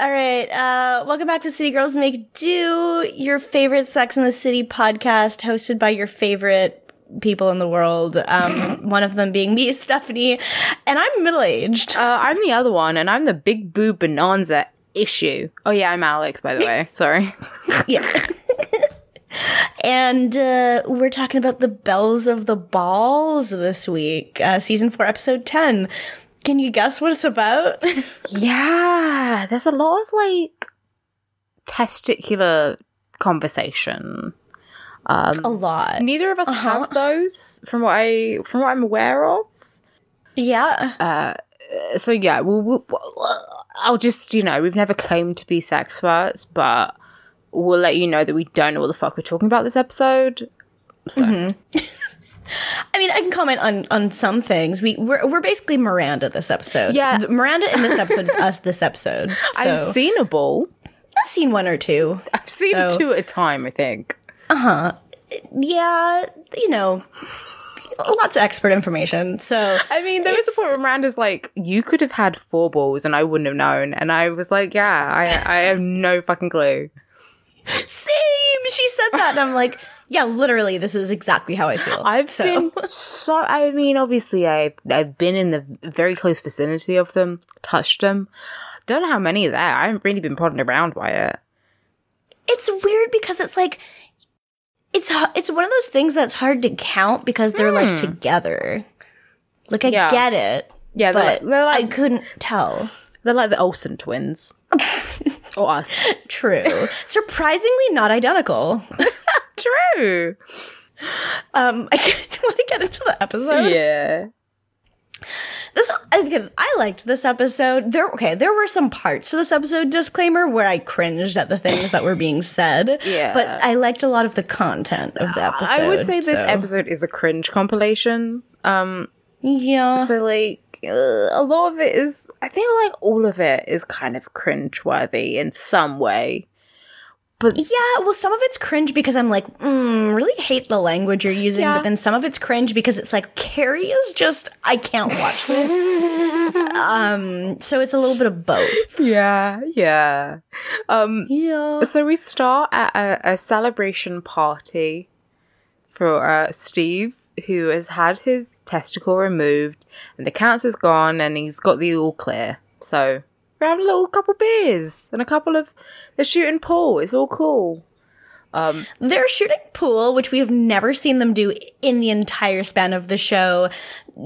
All right. Uh, welcome back to City Girls Make Do, your favorite Sex in the City podcast, hosted by your favorite people in the world. Um, one of them being me, Stephanie, and I'm middle aged. Uh, I'm the other one, and I'm the big boo bonanza issue. Oh yeah, I'm Alex, by the way. Sorry. yeah. and uh, we're talking about the Bells of the Balls this week, uh, season four, episode ten. Can you guess what it's about? yeah, there's a lot of like testicular conversation. Um, a lot. Neither of us uh-huh. have those, from what I from what I'm aware of. Yeah. Uh, so yeah, we'll, we'll, I'll just you know we've never claimed to be sex experts, but we'll let you know that we don't know what the fuck we're talking about this episode. So. Mm-hmm. I mean, I can comment on on some things. We we're, we're basically Miranda this episode. Yeah, Miranda in this episode is us this episode. So. I've seen a ball. I've seen one or two. I've seen so. two at a time. I think. Uh huh. Yeah, you know, lots of expert information. So I mean, there was a point where Miranda's like, "You could have had four balls, and I wouldn't have known." And I was like, "Yeah, I I have no fucking clue." Same. She said that, and I'm like, yeah, literally, this is exactly how I feel. I've so. been so. I mean, obviously, I I've been in the very close vicinity of them, touched them. Don't know how many there. I haven't really been prodded around by it. It's weird because it's like it's it's one of those things that's hard to count because they're like hmm. together. Like I yeah. get it. Yeah, they're but like, they're like, I couldn't tell. They're like the Olsen twins. or us. True. Surprisingly not identical. True. Um, I want to get into the episode. Yeah. This again, I liked this episode. There, okay, there were some parts to this episode disclaimer where I cringed at the things that were being said. Yeah, but I liked a lot of the content of the episode. I would say this episode is a cringe compilation. Um, yeah. So like, uh, a lot of it is. I think like all of it is kind of cringe worthy in some way. But yeah, well, some of it's cringe because I'm like, mm, really hate the language you're using. Yeah. But then some of it's cringe because it's like Carrie is just I can't watch this. um, so it's a little bit of both. Yeah, yeah, um, yeah. So we start at a, a celebration party for uh, Steve, who has had his testicle removed, and the cancer's gone, and he's got the all clear. So we having a little couple beers and a couple of they're shooting pool. It's all cool. Um, they're shooting pool, which we have never seen them do in the entire span of the show,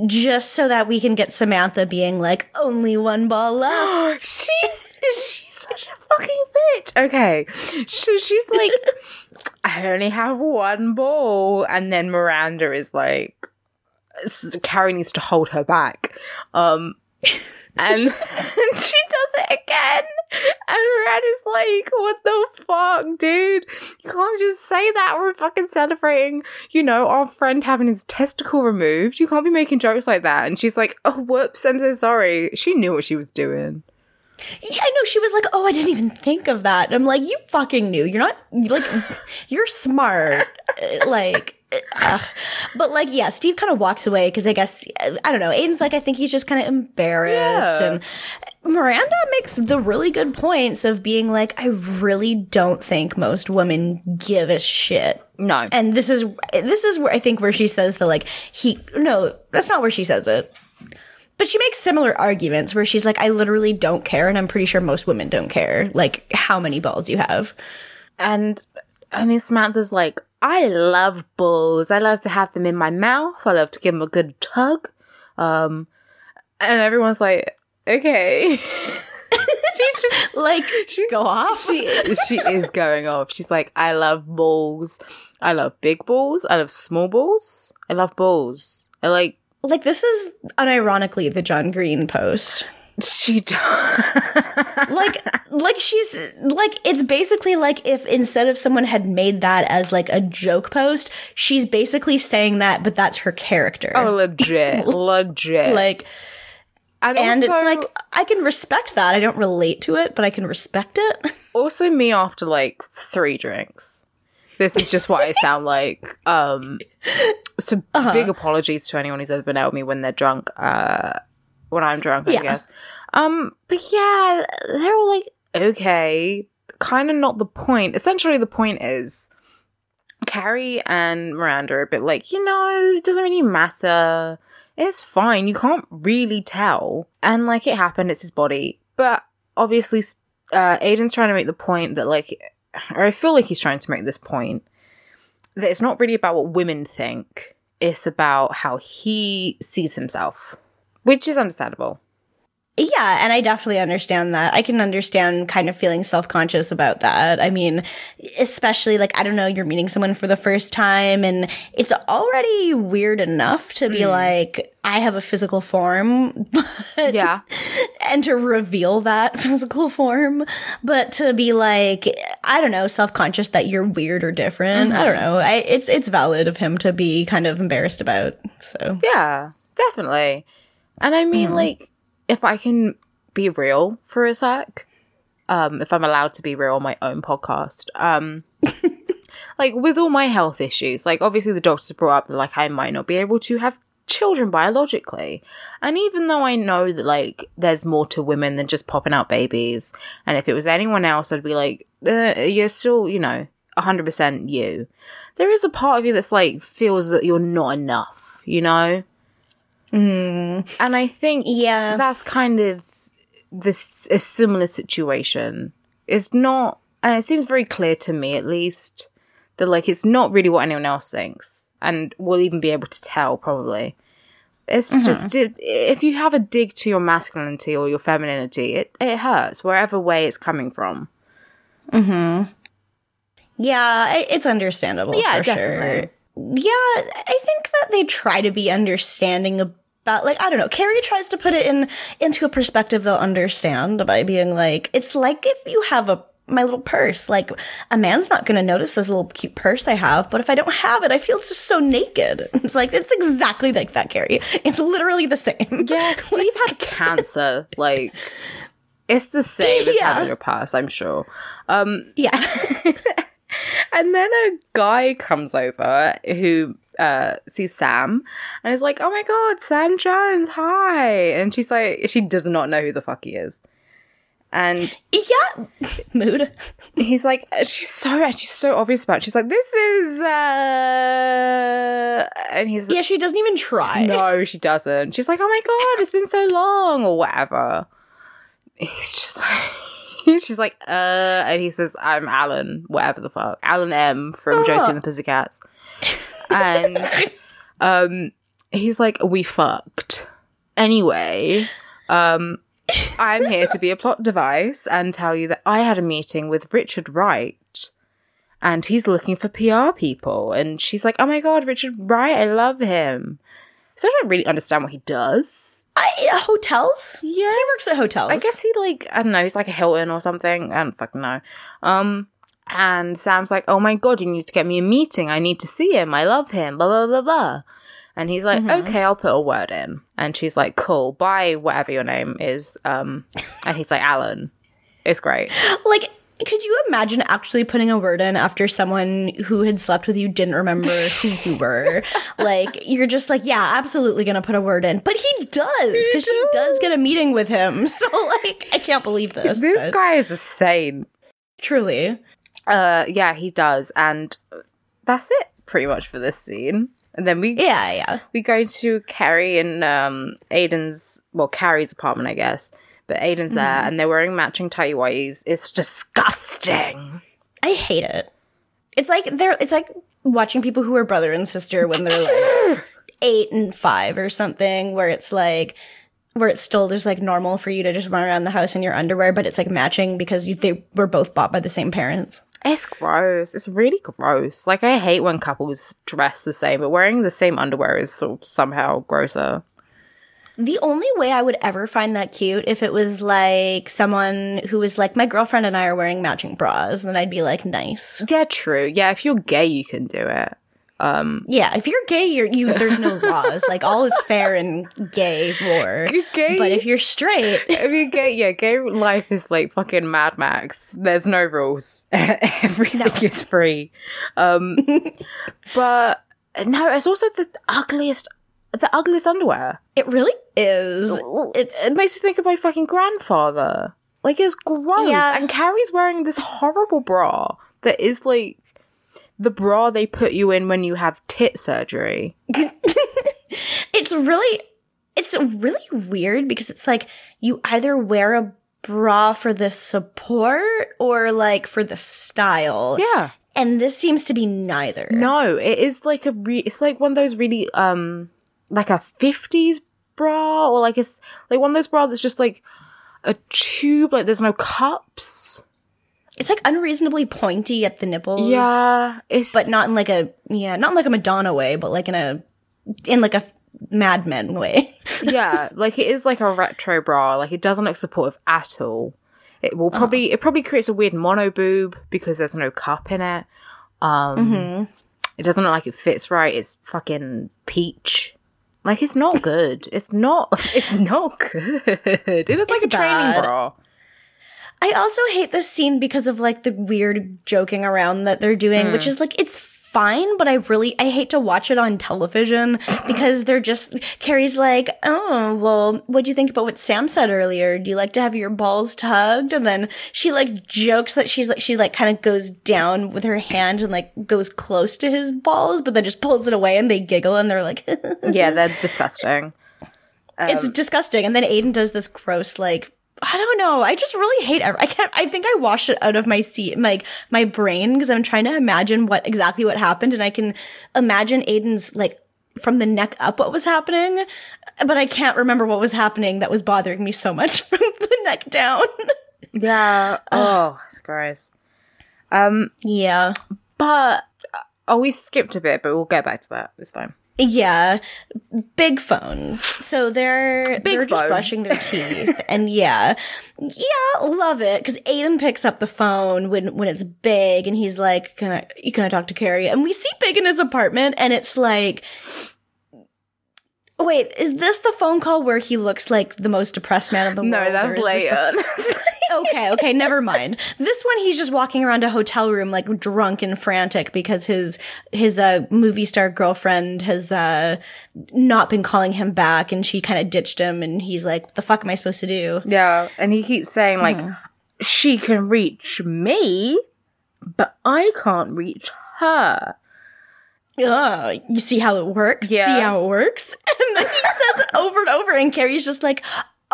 just so that we can get Samantha being like, "Only one ball left." she's she's such a fucking bitch. Okay, so she's like, "I only have one ball," and then Miranda is like, Carrie needs to hold her back. Um, and she does it again. And Red is like, what the fuck, dude? You can't just say that. We're fucking celebrating, you know, our friend having his testicle removed. You can't be making jokes like that. And she's like, oh, whoops, I'm so sorry. She knew what she was doing. Yeah, I know. She was like, "Oh, I didn't even think of that." I'm like, "You fucking knew. You're not like, you're smart. Uh, like, uh, but like, yeah, Steve kind of walks away because I guess I don't know. Aiden's like, I think he's just kind of embarrassed, yeah. and Miranda makes the really good points of being like, I really don't think most women give a shit. No, and this is this is where I think where she says the like he no, that's not where she says it. But she makes similar arguments where she's like, I literally don't care, and I'm pretty sure most women don't care, like how many balls you have. And I mean, Samantha's like, I love balls. I love to have them in my mouth. I love to give them a good tug. Um, and everyone's like, okay. she's just like, she's go off. She she is going off. She's like, I love balls. I love big balls. I love small balls. I love balls. I like like this is unironically the John Green post. She does. like like she's like it's basically like if instead of someone had made that as like a joke post she's basically saying that but that's her character oh, legit, legit. like and, and it's like i can respect that i don't relate to it but i can respect it also me after like three drinks. This is just what I sound like. Um, so Uh-huh. big apologies to anyone who's ever been out with me when they're drunk. Uh, when I'm drunk, I guess. Um, but yeah, they're all like, okay, kind of not the point. Essentially, the point is Carrie and Miranda are a bit like, you know, it doesn't really matter. It's fine. You can't really tell. And like, it happened. It's his body. But obviously, uh, Aiden's trying to make the point that like, or I feel like he's trying to make this point that it's not really about what women think. It's about how he sees himself, which is understandable. Yeah, and I definitely understand that. I can understand kind of feeling self conscious about that. I mean, especially like, I don't know, you're meeting someone for the first time and it's already weird enough to be mm. like, I have a physical form, but, Yeah. and to reveal that physical form, but to be like, I don't know, self conscious that you're weird or different. I don't mm-hmm. know. I, it's, it's valid of him to be kind of embarrassed about. So, Yeah, definitely. And I mean, mm-hmm. like, if I can be real for a sec, um, if I'm allowed to be real on my own podcast, um, like with all my health issues, like obviously the doctors brought up that like I might not be able to have children biologically, and even though I know that like there's more to women than just popping out babies, and if it was anyone else, I'd be like, uh, you're still, you know, hundred percent you. There is a part of you that's like feels that you're not enough, you know. And I think Yeah. that's kind of this a similar situation. It's not, and it seems very clear to me at least that like it's not really what anyone else thinks, and we'll even be able to tell probably. It's just if- if you have a dig to your masculinity or your femininity, it it hurts wherever way it's coming from. Hmm. Yeah, it's understandable Yeah, for definitely. sure. Yeah, I think that they try to be understanding about like I don't know. Carrie tries to put it in into a perspective they'll understand by being like, it's like if you have a my little purse. Like a man's not going to notice this little cute purse I have, but if I don't have it, I feel just so naked. It's like it's exactly like that, Carrie. It's literally the same. Yeah, Steve had cancer. Like it's the same as Yeah. having a purse, I'm sure. Um, yeah. And then a guy comes over who uh, sees Sam and is like, "Oh my god, Sam Jones, hi!" And she's like, she does not know who the fuck he is. And yeah. Mood. he's like, she's so she's so obvious about. It. She's like, "This is," uh... and he's Yeah, she doesn't even try. no, she doesn't. She's like, "Oh my god, it's been so long," or whatever. He's just like. She's like, uh, and he says, I'm Alan, whatever the fuck. Alan M from Josie and the Pussycats. And um he's like, we fucked. Anyway, um I'm here to be a plot device and tell you that I had a meeting with Richard Wright and he's looking for PR people. And she's like, Oh my god, Richard Wright, I love him. So I don't really understand what he does. I, hotels? Yeah. He works at hotels. I guess he like I don't know, he's like a Hilton or something. I don't fucking know. Um and Sam's like, Oh my god, you need to get me a meeting. I need to see him. I love him. Blah blah blah blah. And he's like, Okay, I'll put a word in. And she's like, Cool, bye whatever your name is. Um and he's like, Alan. It's great. Like, could you imagine actually putting a word in after someone who had slept with you didn't remember who you were? like, you're just like, yeah, absolutely gonna put a word in. But he does, because she does get a meeting with him. So, like, I can't believe this. This but guy is a saint. Truly. Uh yeah, he does. And that's it pretty much for this scene. And then we Yeah, yeah. we go to Carrie and um, Aiden's, well, Carrie's apartment, I guess. But Aiden's there, and they're wearing matching tighty whities. It's disgusting. I hate it. It's like they're it's like watching people who are brother and sister when they're like eight and five or something, where it's like where it's still just like normal for you to just run around the house in your underwear, but it's like matching because you they were both bought by the same parents. It's gross. It's really gross. Like I hate when couples dress the same, but wearing the same underwear is sort of somehow grosser. The only way I would ever find that cute if it was like someone who was like, my girlfriend and I are wearing matching bras, then I'd be like, nice. Yeah, true. Yeah, if you're gay, you can do it. Yeah, if you're gay, you're you. There's no laws. like all is fair in gay war. Gay- But if you're straight, If you're gay, yeah, gay life is like fucking Mad Max. There's no rules. Everything is free. Um, but no, it's also the ugliest, the ugliest underwear. it really is. It's, it makes me think of my fucking grandfather. Like it's gross. Yeah. And Carrie's wearing this horrible bra that is like the bra they put you in when you have tit surgery. It's really, it's really weird because it's like you either wear a bra for the support or like for the style. Yeah. And this seems to be neither. No, it is like a re- it's like one of those really um like a 50s bra or like it's like one of those bra that's just like a tube like there's no cups. It's like unreasonably pointy at the nipples. Yeah, it's But not in like a, yeah, not in like a Madonna way, but like in a, in like a Mad Men way. yeah, like it is like a retro bra. Like it doesn't look supportive at all. It will probably it probably creates a weird mono boob because there's no cup in it. Um it doesn't look like it fits right. It's fucking peach. Like it's not good. It's not it's not good. It is like It's a training bra. I also hate this scene because of like the weird joking around that they're doing, which hmm. is like it's fine, but I really I hate to watch it on television because they're just Carrie's like, "Oh, well, what do you think about what Sam said earlier? Do you like to have your balls tugged?" And then she like jokes that she's like she like kind of goes down with her hand and like goes close to his balls, but then just pulls it away and they giggle and they're like Yeah, they're disgusting. it's um, disgusting. And then Aiden does this gross, like, I don't know. I just really hate. Ever- I can't. I think I washed it out of my seat, like my brain, because I'm trying to imagine what exactly what happened, and I can imagine Aiden's like from the neck up what was happening, but I can't remember what was happening that was bothering me so much from the neck down. Yeah. Oh, it's gross. Um, yeah. but oh, we skipped a bit, but we'll get back to that. It's fine. Yeah, big phones. So they're they're just brushing their teeth, and yeah, yeah, love it because Aiden picks up the phone when when it's big, and he's like, "Can I? Can I talk to Carrie?" And we see Big in his apartment, and it's like. Wait, is this the phone call where he looks like the most depressed man in the No, world? No, that's later. okay, okay, never mind. This one he's just walking around a hotel room like drunk and frantic because his his uh movie star girlfriend has uh not been calling him back and she kind of ditched him and he's like, the fuck am I supposed to do?" Yeah, and he keeps saying like she can reach me, but I can't reach her. Ugh, you see how it works? Yeah. See how it works? And then he says it over and over and Carrie's just like,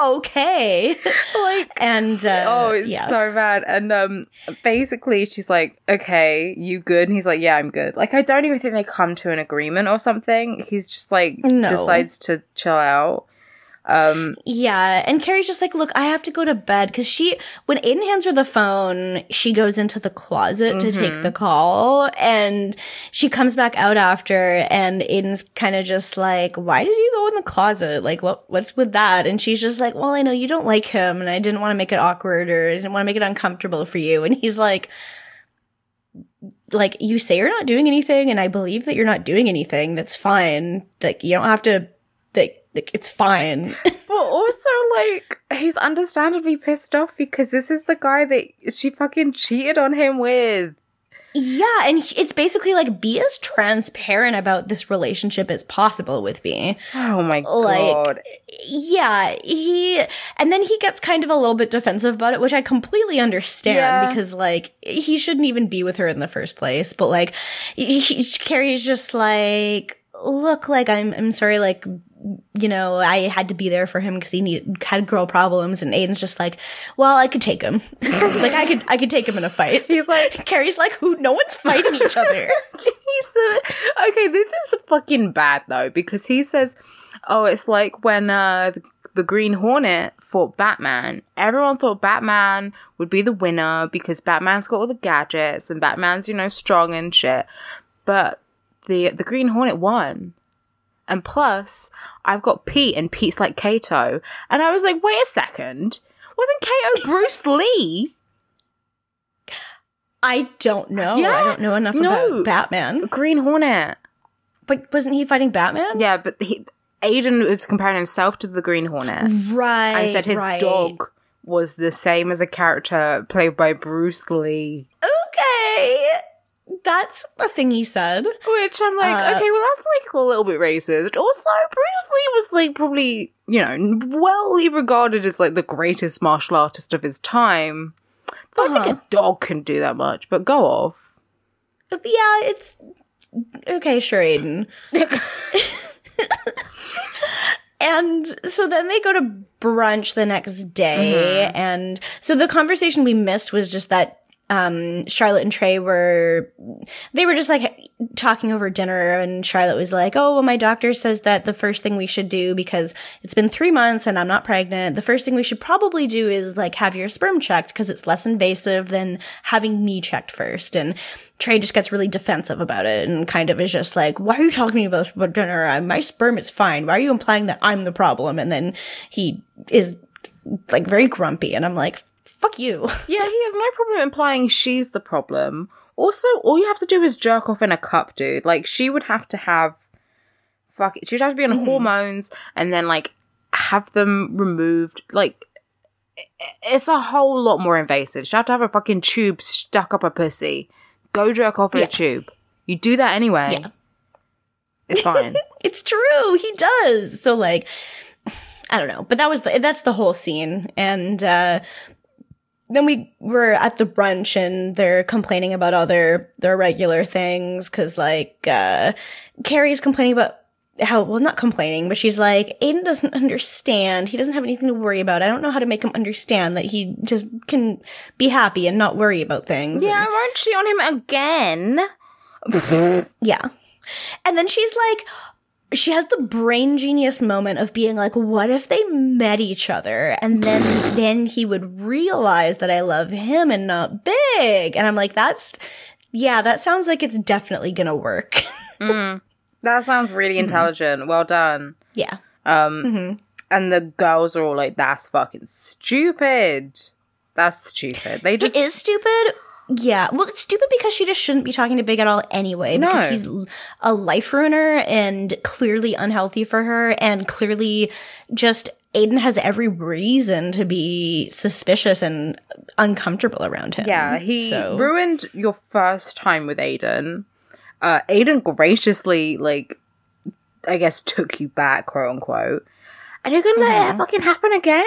"Okay." Like And uh oh, it's yeah. so bad. And um basically she's like, "Okay, you good?" And he's like, "Yeah, I'm good." Like I don't even think they come to an agreement or something. He's just like No. decides to chill out. Um Yeah, and Carrie's just like, look, I have to go to bed because she, when Aiden hands her the phone, she goes into the closet to take the call, and she comes back out after, and Aiden's kind of just like, why did you go in the closet? Like, what, what's with that? And she's just like, well, I know you don't like him, and I didn't want to make it awkward or I didn't want to make it uncomfortable for you. And he's like, like you say you're not doing anything, and I believe that you're not doing anything. That's fine. Like you don't have to. Like, it's fine. But also, like, he's understandably pissed off because this is the guy that she fucking cheated on him with. Yeah, and it's basically like be as transparent about this relationship as possible with me. Oh my god. Like-. Yeah, he and then he gets kind of a little bit defensive about it, which I completely understand Yeah. because like he shouldn't even be with her in the first place. But like, he, he- Carrie's just like, look, like I'm I'm sorry, like you know, I had to be there for him because he needed had girl problems, and Aiden's just like, well, I could take him, like I could I could take him in a fight. He's like, Carrie's like, who? No one's fighting each other. Jesus. Okay, this is fucking bad though because he says, "Oh, it's like when uh the, the Green Hornet fought Batman. Everyone thought Batman would be the winner because Batman's got all the gadgets and Batman's you know strong and shit. But the the Green Hornet won." And plus, I've got Pete, and Pete's like Kato. And I was like, wait a second. Wasn't Kato Bruce Lee? I don't know. Yeah. I don't know enough No. about Batman. Green Hornet. But wasn't he fighting Batman? Yeah, but he, Aiden was comparing himself to the Green Hornet Right. and said his right. dog was the same as a character played by Bruce Lee. Okay. That's a thing he said. Which I'm like, Uh, okay, well, that's like a little bit racist. Also, Bruce Lee was like probably, you know, well regarded as like the greatest martial artist of his time. I don't think a dog can do that much, but go off. Yeah, it's okay, sure, Aiden. and so then they go to brunch the next day, and so the conversation we missed was just that um, Charlotte and Trey were they were just like talking over dinner, and Charlotte was like, "Oh, well, my doctor says that the first thing we should do because it's been three months and I'm not pregnant. The first thing we should probably do is like have your sperm checked because it's less invasive than having me checked first. And Trey just gets really defensive about it and kind of is just like, "Why are you talking to me about about dinner? My sperm is fine. Why are you implying that I'm the problem?" And then he is like very grumpy, and I'm like, "Fuck you." Yeah, he has no problem implying she's the problem. Also, all you have to do is jerk off in a cup, dude. Like, she would have to have. Fuck it. She'd have to be on hormones and then, like, have them removed. Like, it's a whole lot more invasive. She'd have to have a fucking tube stuck up her pussy. Go jerk off in Yeah. a tube. You do that anyway. Yeah. It's fine. It's true. He does. So like, I don't know, but that was the, that's the whole scene. And, uh, then we were at the brunch and they're complaining about all their, their regular things. Cause like, uh, Carrie's complaining about how, well, not complaining, but she's like, Aiden doesn't understand. He doesn't have anything to worry about. I don't know how to make him understand that he just can be happy and not worry about things. yeah, won't she on him again? Yeah. And then she's like, she has the brain genius moment of being like, what if they met each other and then, then he would realize that I love him and not big. And I'm like, that's, yeah, that sounds like it's definitely gonna work. Mm. That sounds really mm-hmm. intelligent. Well done. yeah. Um, mm-hmm. and the girls are all like, "That's fucking stupid. That's stupid." They just It is stupid. Yeah. Well, it's stupid because she just shouldn't be talking to Big at all anyway. Because he's a life ruiner and clearly unhealthy for her and clearly just Aiden has every reason to be suspicious and uncomfortable around him. yeah, he So- ruined your first time with Aiden. Uh, Aiden graciously, like, I guess, took you back, quote unquote. And you're gonna let it fucking happen again?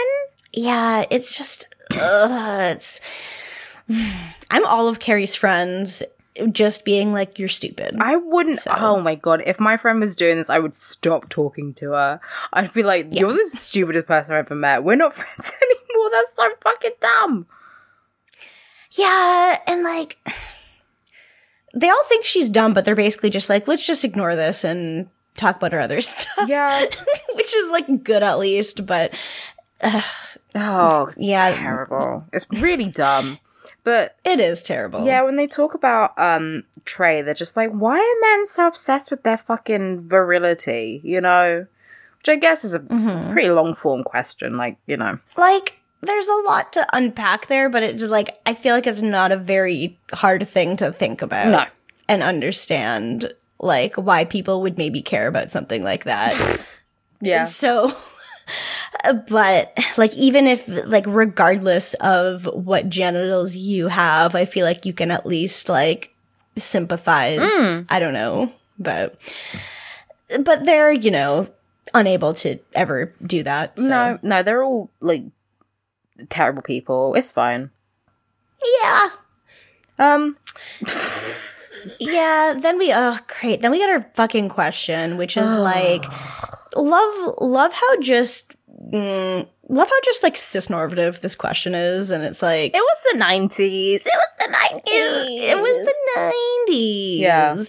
Yeah, it's just, ugh, it's. I'm all of Carrie's friends just being like, you're stupid. I wouldn't. So- Oh my god! If my friend was doing this, I would stop talking to her. I'd be like, "You're the stupidest person I've ever met. We're not friends anymore. That's so fucking dumb." Yeah, and like they all think she's dumb, but they're basically just like, let's just ignore this and talk about her other stuff. Yeah. Which is like good at least, but Oh, it's Yeah. terrible. It's really dumb. But it is terrible. yeah, when they talk about um Trey, they're just like, why are men so obsessed with their fucking virility? You know, which I guess is a pretty long form question. Like, you know, Like there's a lot to unpack there, but it's like I feel like it's not a very hard thing to think about No. and understand like why people would maybe care about something like that. yeah, So, but like, even if, like, regardless of what genitals you have, I feel like you can at least, like, sympathize. I don't know. But, but they're, you know, unable to ever do that. So. no, no, they're all like terrible people. It's fine. Yeah. Um, Yeah. Then we, oh, great. Then we got our fucking question, which is like, love, love how just, mm, love how just like cisnormative this question is. And it's like, it was the nineties. It was the nineties. it, it was the 90s. Yeah.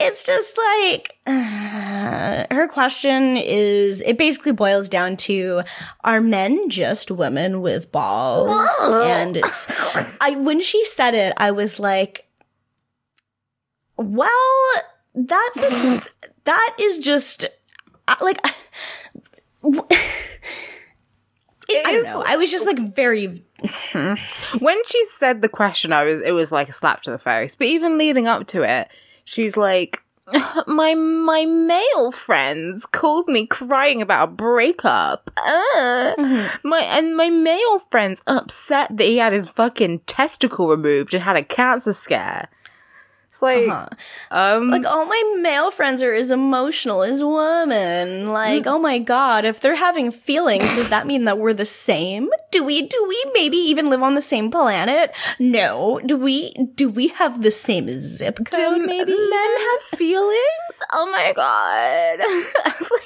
It's just like uh, her question is it basically boils down to are men just women with balls? and it's I when she said it I was like well that's a, that is just like It I don't know. I was just like very when she said the question, I was it was like a slap to the face. But even leading up to it, she's like, "My my male friends called me crying about a breakup. Uh, My and my male friends upset that he had his fucking testicle removed and had a cancer scare. It's like, Uh-huh. um, like all my male friends are as emotional as women. Like, oh my god, if they're having feelings, does that mean that we're the same? Do we do we maybe even live on the same planet? No. Do we do we have the same zip do code maybe? men have feelings? Oh my god.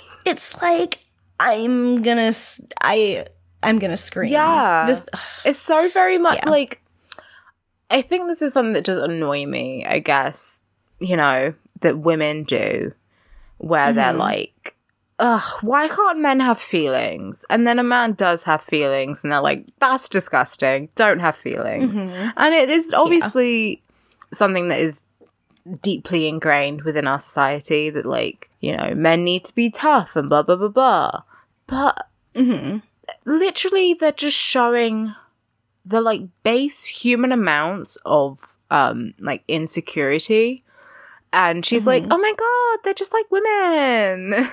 it's like I'm gonna I I'm gonna scream. Yeah. This It's so very much Yeah. like I think this is something that does annoy me, I guess, you know, that women do where they're mm-hmm. like, ugh, why can't men have feelings? And then a man does have feelings and they're like, that's disgusting. Don't have feelings. Mm-hmm. And it is obviously something that is deeply ingrained within our society that like, you know, men need to be tough and blah blah blah blah. But mm-hmm. literally they're just showing the like base human amounts of um like insecurity and she's like oh my god they're just like women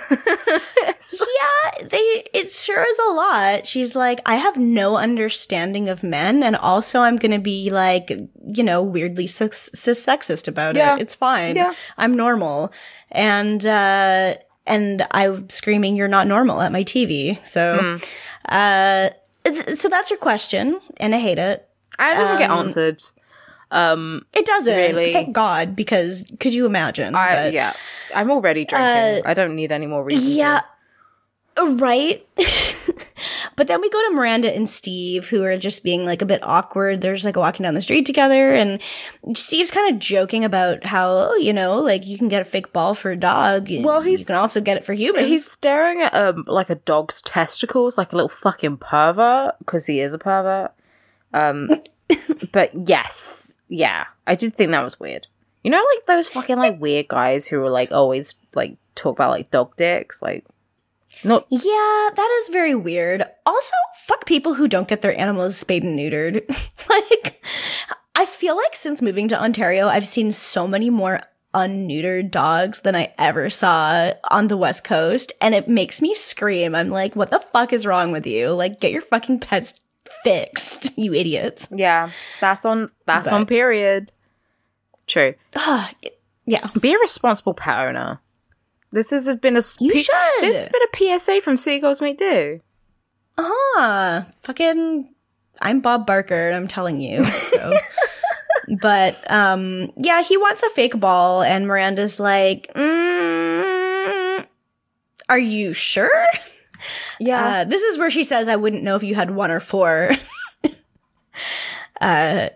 Yeah, they it sure is a lot. She's like, I have no understanding of men, and also I'm gonna be like, you know, weirdly cis sexist about Yeah. it. It's fine. Yeah. I'm normal, and uh, and I'm screaming, "You're not normal" at my TV. So, Hmm. uh, so that's your question, and I hate it. it doesn't get Um, answered um It doesn't. Really? Thank God, because could you imagine? i But- yeah i'm already drinking i don't need any more reason Yeah. Right. but then we go to Miranda and Steve, who are just being like a bit awkward. They're just like walking down the street together, and Steve's kind of joking about how, oh, you know, like you can get a fake ball for a dog. Well, he's- you can also get it for humans. He's staring at um like a dog's testicles, like a little fucking pervert, because he is a pervert. Um, but yes, yeah, I did think that was weird. You know, like those fucking like weird guys who were like always like talk about like dog dicks, like not. yeah, that is very weird. Also, fuck people who don't get their animals spayed and neutered. like, I feel like since moving to Ontario, I've seen so many more unneutered dogs than I ever saw on the West Coast, and it makes me scream. I'm like, what the fuck is wrong with you? Like, get your fucking pets fixed, you idiots. Yeah, that's on. That's But- on. Period. True. Ah, yeah. Be a responsible pet owner. This has been a. sp- You should. This has been a PSA from Seagulls Make Do. Ah, fucking, I'm Bob Barker, and I'm telling you. So. but um, yeah, he wants a fake ball, and Miranda's like, mm, "Are you sure?" Yeah. Uh, this is where she says, "I wouldn't know if you had one or four. uh,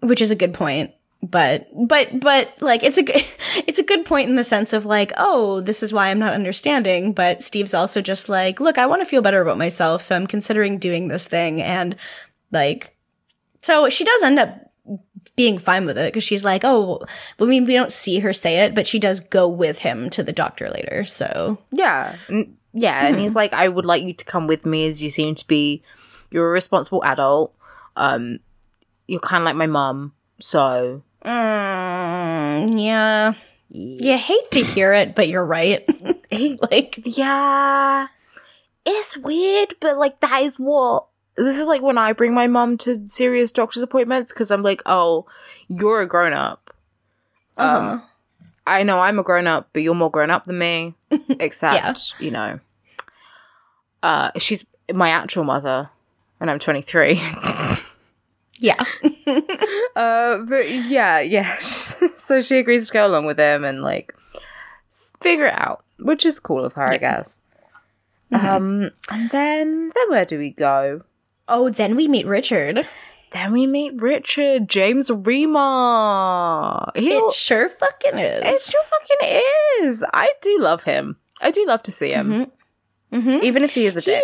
which is a good point. But but but like it's a good it's a good point in the sense of like oh this is why I'm not understanding. But Steve's also just like look I want to feel better about myself, so I'm considering doing this thing and like so she does end up being fine with it because she's like oh I mean we don't see her say it, but she does go with him to the doctor later. So Yeah. Yeah. And he's like, I would like you to come with me as you seem to be, you're a responsible adult. Um, you're kind of like my mum. So, Mm, yeah. You hate to hear it, but you're right. like, yeah. It's weird, but like, that is what. This is like when I bring my mum to serious doctor's appointments because I'm like, oh, you're a grown up. uh-huh. I know I'm a grown up, but you're more grown up than me. Except, you know, uh, she's my actual mother, and I'm 23. yeah. Uh, but yeah, yeah. so she agrees to go along with him and like figure it out, which is cool of her, I guess. Um, and then then where do we go? Oh, then we meet Richard. Then we meet Richard James Remar. He'll, It sure fucking is. it sure fucking is. I do love him. I do love to see him, Mhm. even if he is a dick.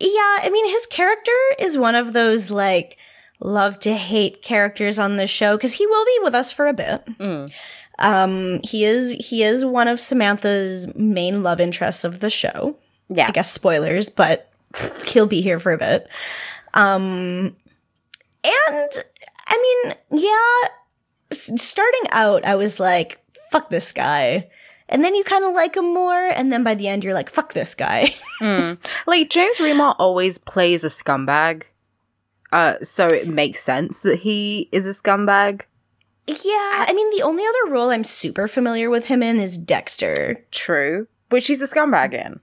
Yeah, I mean, his character is one of those, like, love to hate characters on this show because he will be with us for a bit. Mm. Um, he is he is one of Samantha's main love interests of the show. Yeah. I guess spoilers, but he'll be here for a bit. Um, and I mean, yeah, s- starting out, I was like, fuck this guy. And then you kind of like him more, and then by the end, you're like, fuck this guy. Like James Remar always plays a scumbag. Uh, so it makes sense that he is a scumbag. yeah, I mean, the only other role I'm super familiar with him in is Dexter. True. Which he's a scumbag in.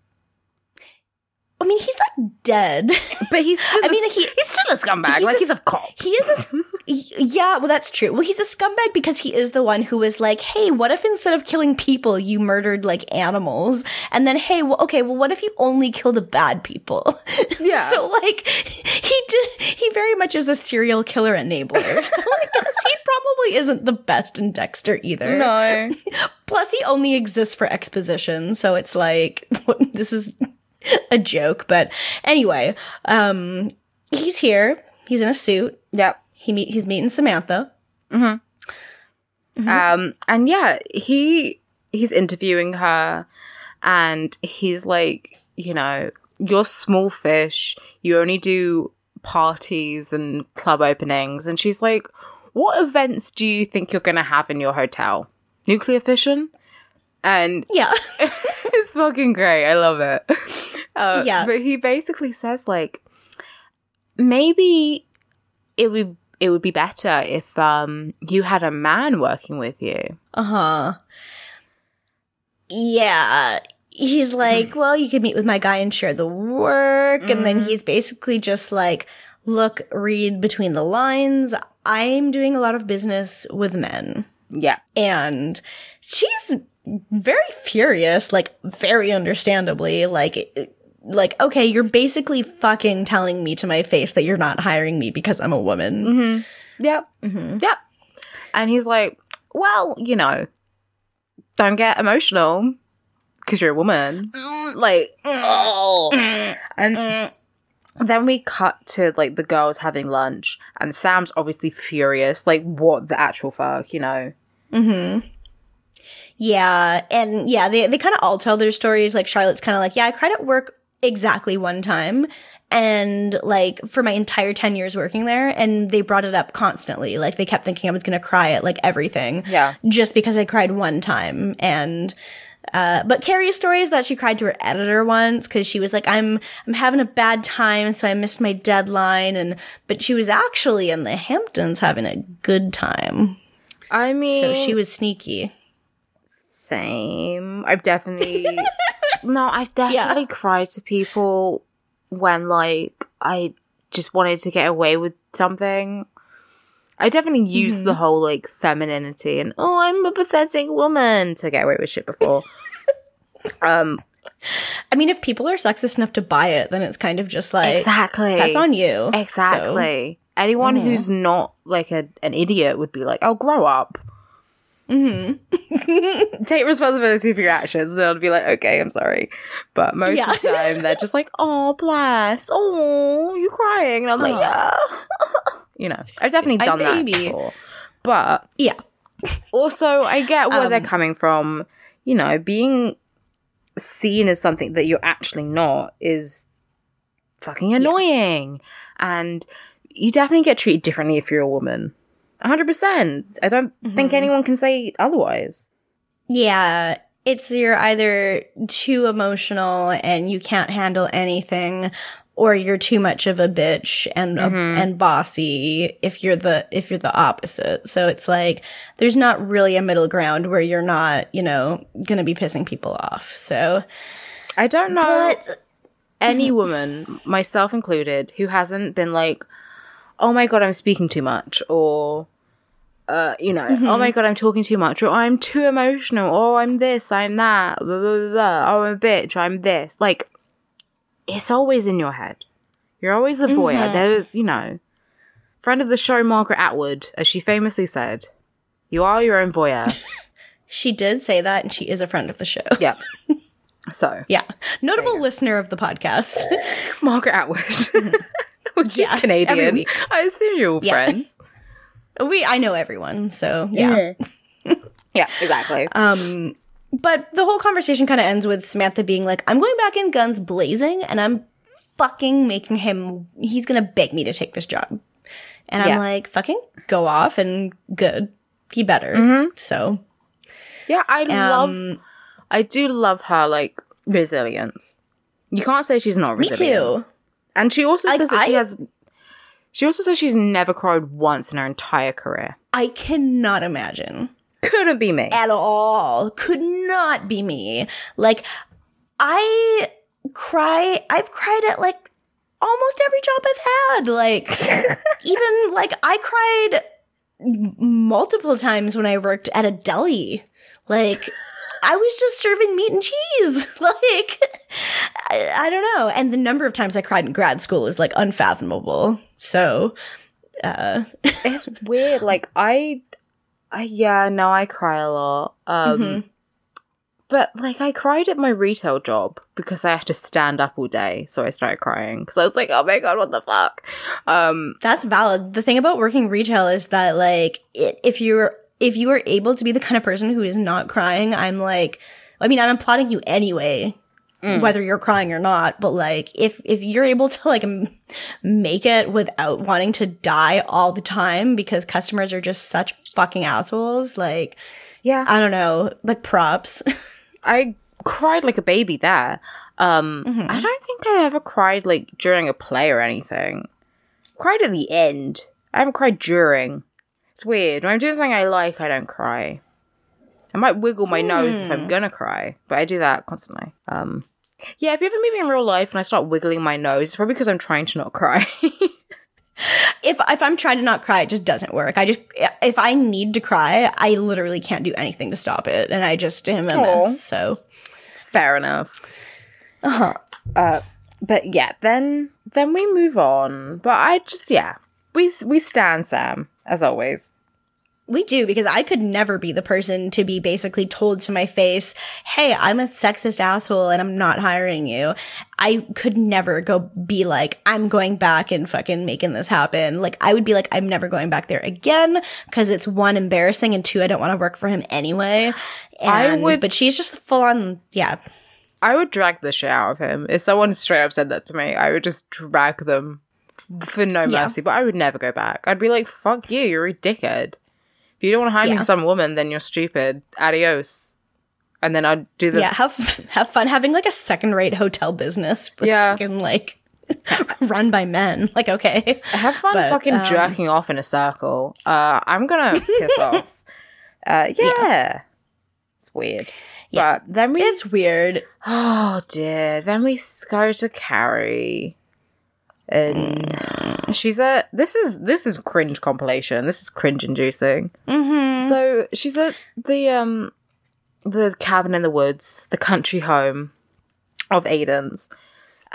I mean, he's like dead. But he's still I a- mean, he- he's still a scumbag. he's like a he's a cop. He is a, yeah, well, that's true. Well, he's a scumbag because he is the one who was like, hey, what if instead of killing people, you murdered like animals? And then, hey, well, okay, well, what if you only kill the bad people? Yeah. so, like, he did, he very much is a serial killer enabler. So, I guess he probably isn't the best in Dexter either. No. Plus, he only exists for exposition, so it's like this is a joke. But anyway, um, he's here. He's in a suit. yep. He meet. He's meeting Samantha. Um, and yeah, he he's interviewing her, and he's like, you know, you're small fish. You only do parties and club openings, and she's like, what events do you think you're gonna have in your hotel? Nuclear fission. And Yeah, it's fucking great. I love it. Uh, Yeah. But he basically says like maybe it would it would be better if um you had a man working with you. uh huh. Yeah. He's like, well, you could meet with my guy and share the work. And then he's basically just like, look, read between the lines. I'm doing a lot of business with men. Yeah. and she's very furious like very understandably like like okay you're basically fucking telling me to my face that you're not hiring me because i'm a woman mm-hmm. Yep. Mm-hmm. Yep. And he's like, well, you know, don't get emotional because you're a woman. Like, oh. And then we cut to like the girls having lunch, and Sam's obviously furious. Like, what the actual fuck, you know? hmm. yeah and yeah they, they kind of all tell their stories like charlotte's kind of like yeah i cried at work exactly one time and like for my entire 10 years working there and they brought it up constantly like they kept thinking i was gonna cry at like everything Yeah. just because I cried one time. And uh, but Carrie's story is that she cried to her editor once because she was like, "I'm I'm having a bad time, so I missed my deadline." And but she was actually in the Hamptons having a good time, I mean, so she was sneaky. Same. I've definitely no, I've definitely cried to people when like I just wanted to get away with something. I definitely used the whole like femininity and oh, I'm a pathetic woman to get away with shit before. um, I mean, if people are sexist enough to buy it, then it's kind of just like exactly. that's on you. So- Exactly. Anyone who's not like a, an idiot would be like, "Oh, grow up." Mm-hmm. Take responsibility for your actions, I'd be like, "Okay, I'm sorry," but most Yeah. of the time they're just like, "Oh, bless, oh, you crying," and I'm like, "Yeah." you know, I've definitely done that before, but yeah, also I get where they're Um, coming from. You know, being seen as something that you're actually not is fucking annoying. And you definitely get treated differently if you're a woman. 100%. I don't think mm-hmm. anyone can say otherwise. Yeah, it's you're either too emotional and you can't handle anything or you're too much of a bitch and mm-hmm. and bossy if you're the if you're the opposite. So it's like there's not really a middle ground where you're not, you know, going to be pissing people off. So I don't know but any mm-hmm. woman, myself included, who hasn't been like, oh my god, I'm speaking too much, or, uh, you know, oh my god, I'm talking too much, or I'm too emotional, or I'm this, I'm that, blah, blah, blah, blah. oh, I'm a bitch, I'm this. Like, it's always in your head. You're always a voyeur. There's, you know, friend of the show, Margaret Atwood, as she famously said, you are your own voyeur. she did say that and she is a friend of the show. yep. So, Yeah. Notable listener of the podcast. Margaret Atwood. Which Yeah, is Canadian. I assume you're all Yeah. friends. We I know everyone, so yeah. Yeah, exactly. Um, but the whole conversation kind of ends with Samantha being like, I'm going back in guns blazing and I'm fucking making him, he's gonna beg me to take this job. And I'm like, fucking go off and good. He better. Mm-hmm. So, yeah, I love. um, I do love her like resilience. You can't say she's not me too. And she also I- says that she I- has. She also says she's never cried once in her entire career. I cannot imagine. Couldn't be me. at all. Could not be me. Like, I cry, I've cried at like almost every job I've had. Like, even like I cried multiple times when I worked at a deli. Like, I was just serving meat and cheese. Like, I, I don't know. And the number of times I cried in grad school is like unfathomable. So, uh, it's weird. Like I, I yeah, no, I cry a lot. Um, Mm-hmm. but like I cried at my retail job because I had to stand up all day, so I started crying because I was like, oh my god, what the fuck? Um, That's valid. The thing about working retail is that like it, if you're if you are able to be the kind of person who is not crying, I'm like I mean, I'm applauding you anyway, whether you're crying or not, but like if if you're able to like m- make it without wanting to die all the time because customers are just such fucking assholes, like yeah, I don't know, like props. I cried like a baby there. Um, Mm-hmm. I don't think I ever cried like during a play or anything. Cried at the end. I haven't cried during. It's weird. When I'm doing something I like, I don't cry. I might wiggle my nose if Hmm. I'm gonna cry, but I do that constantly. Um, yeah, if you ever meet me in real life and I start wiggling my nose, it's probably because I'm trying to not cry. if if I'm trying to not cry, it just doesn't work. I just if I need to cry, I literally can't do anything to stop it, and I just am a mess. So Fair enough. Uh-huh. Uh, but yeah, then then we move on. But I just yeah, we we stand Sam as always. We do because I could never be the person to be basically told to my face, "Hey, I'm a sexist asshole and I'm not hiring you." I could never go be like, "I'm going back and fucking making this happen." Like I would be like, "I'm never going back there again" because it's one embarrassing and two, I don't want to work for him anyway. I would- but she's just full on, yeah. I would drag the shit out of him. If someone straight up said that to me, I would just drag them for no Yeah. mercy. But I would never go back. I'd be like, "Fuck you, you're a dickhead." If you don't want to hire me Yeah. for some woman, then you're stupid. Adios. And then I'd do the yeah, have have fun having like a second rate hotel business. With Yeah. fucking like run by men. Like okay, Have fun But, fucking um, jerking off in a circle. Uh, I'm gonna piss off. Uh, yeah. It's weird. Yeah. But then we. it's weird. oh dear. Then we go to Carrie. And she's a. This is this is cringe compilation. This is cringe inducing. Mm-hmm. So she's at the um the cabin in the woods, the country home of Aidan's.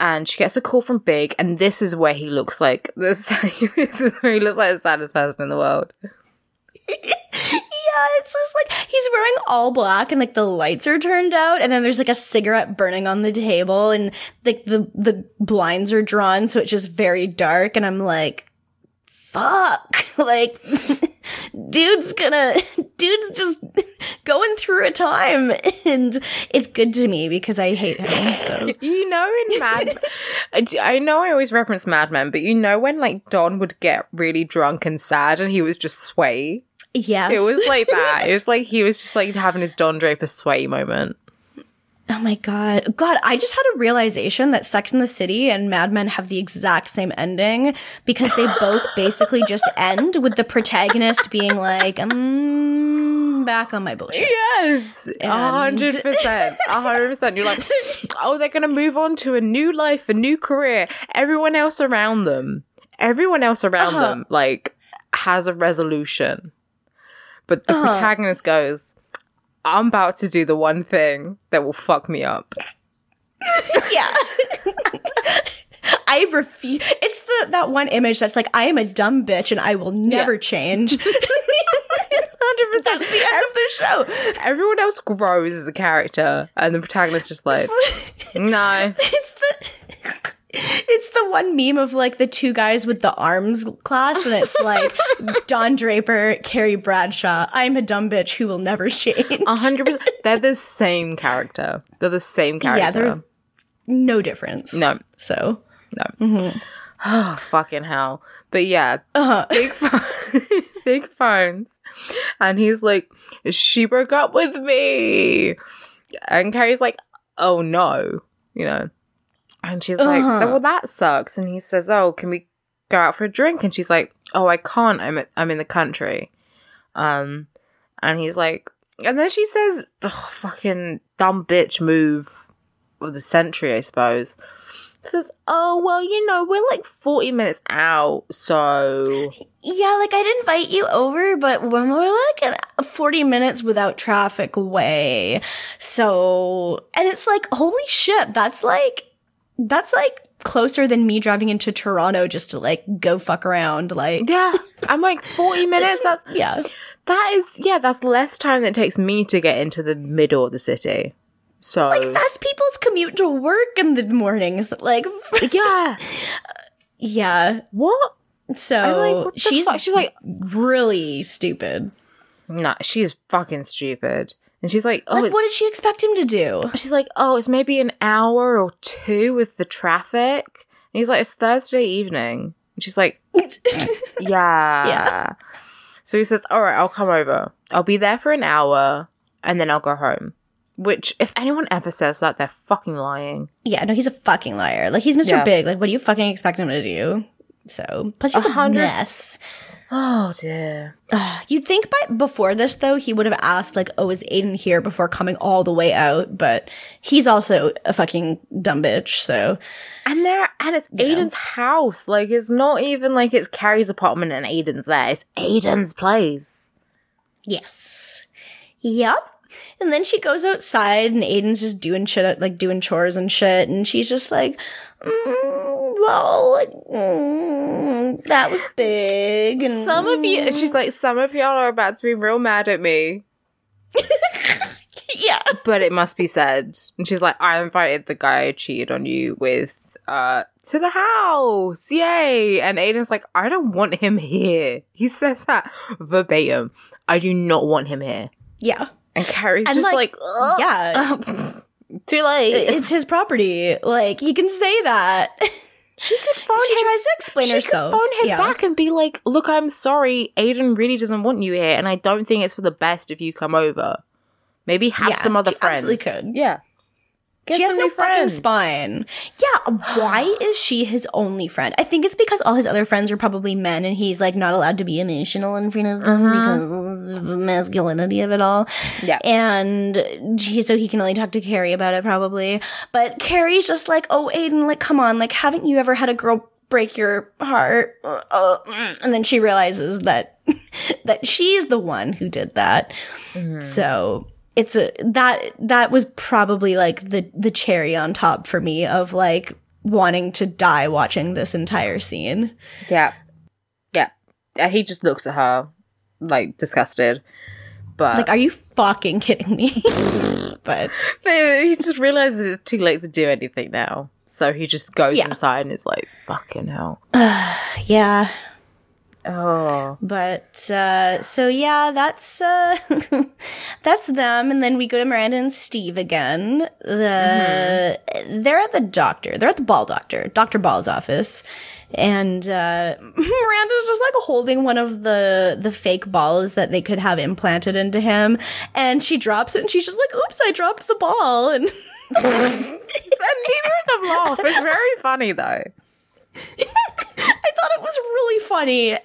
And she gets a call from Big, and this is where he looks like this. this is where he looks like the saddest person in the world. Yeah, it's just like he's wearing all black and like the lights are turned out and then there's like a cigarette burning on the table and like the the blinds are drawn so it's just very dark and I'm like fuck like dude's gonna dude's just going through a time and it's good to me because I hate him so You know, in Mad, I know I always reference Mad Men, but you know when like Don would get really drunk and sad, and he was just sway. Yes It was like that. it was like he was just like having his Don Draper sway moment. Oh my god. God, I just had a realization that Sex in the City and Mad Men have the exact same ending because they both basically just end with the protagonist being like, um, back on my bullshit. Yes, a And- hundred percent, a hundred percent. You're like, oh, they're gonna move on to a new life, a new career. Everyone else around them, everyone else around Uh-huh. them, like has a resolution, but the Uh-huh. protagonist goes, "I'm about to do the one thing that will fuck me up." Yeah. I refuse. It's the that one image that's like, I am a dumb bitch and I will never change. Hundred percent. That's the end of the show. Everyone else grows as a character, and the protagonist just like, no. It's the It's the one meme of like the two guys with the arms clasped, and it's like Don Draper, Carrie Bradshaw. I'm a dumb bitch who will never change. A hundred percent. They're the same character. They're the same character. Yeah, there's no difference. no, So no. mhm. Oh, fucking hell. But yeah, uh, big, pho- big phones. And he's like, she broke up with me. And Carrie's like, oh no, you know. And she's like, Uh-huh. well, that sucks. And he says, oh, can we go out for a drink? And she's like, oh, I can't. I'm I'm in the country. Um, and he's like, and then she says, oh, fucking dumb bitch move of the century, I suppose. Says, oh, well, you know, we're like 40 minutes out, so. yeah, like I'd invite you over, but when we're like 40 minutes without traffic away. So, and it's like, holy shit, that's like, that's like closer than me driving into Toronto just to like go fuck around. Like, Yeah, I'm like 40 minutes. That's, yeah. that is, yeah, that's less time than it takes me to get into the middle of the city. So. Like, that's people's commute to work in the mornings. Like, yeah. yeah. What? So like, she's fuck? She's like, really stupid. nah, she's fucking stupid. And she's like, oh, Like, what did she expect him to do? she's like, oh, it's maybe an hour or two with the traffic. And he's like, it's Thursday evening. And she's like, yeah. Yeah. So he says, all right, I'll come over. I'll be there for an hour and then I'll go home. Which, if anyone ever says that, they're fucking lying. Yeah, no, he's a fucking liar. Like he's Mr. Yeah. Big. Like, what do you fucking expect him to do? So, plus he's A a, hundred- mess. Oh, dear. You'd think by before this though, he would have asked like, "Oh, is Aidan here?" before coming all the way out. But he's also a fucking dumb bitch. So, And there, and it's Aidan's house. Like, it's not even like it's Carrie's apartment and Aidan's there. It's Aidan's place. yes, yep. And then she goes outside, and Aidan's just doing shit, like doing chores and shit, and she's just like, mm, "Well, mm, that was big." And Some of you, she's like, some of y'all are about to be real mad at me, yeah, but it must be said. And she's like, I invited the guy I cheated on you with, uh, to the house. Yay. And Aidan's like, I don't want him here. He says that verbatim. I do not want him here. yeah, And Carrie's And, just like, like, "Ugh, yeah. too late. it's his property. Like he can say that. she could phone she him. tries to explain she herself. could phone him yeah. back and be like, "Look, I'm sorry. Aidan really doesn't want you here, and I don't think it's for the best if you come over. Maybe have Yeah, some other she friends." absolutely could. Yeah, Get she has no fucking spine. Yeah, why is she his only friend? I think it's because all his other friends are probably men, and he's like not allowed to be emotional in front of them because of the masculinity of it all. Mm-hmm. Yeah. and so he can only talk to Carrie about it probably. But Carrie's just like, oh, Aidan, like, come on, like, haven't you ever had a girl break your heart? Uh, uh, and then she realizes that that she's the one who did that. Mm-hmm. So it's a that that was probably like the the cherry on top for me of like wanting to die watching this entire scene. Yeah, yeah. And he just looks at her like disgusted, but Like, are you fucking kidding me? but he just realizes it's too late to do anything now. So he just goes Yeah. inside and is like, "Fucking hell." yeah, Oh, but uh so yeah, that's uh that's them and then we go to Miranda and Steve again. The they're at the doctor. They're at the ball doctor, Dr. Ball's office. And uh Miranda's just like holding one of the the fake balls that they could have implanted into him and she drops it and she's just like, "Oops, I dropped the ball." And and neither of them laugh. It's very funny though. I thought it was really funny.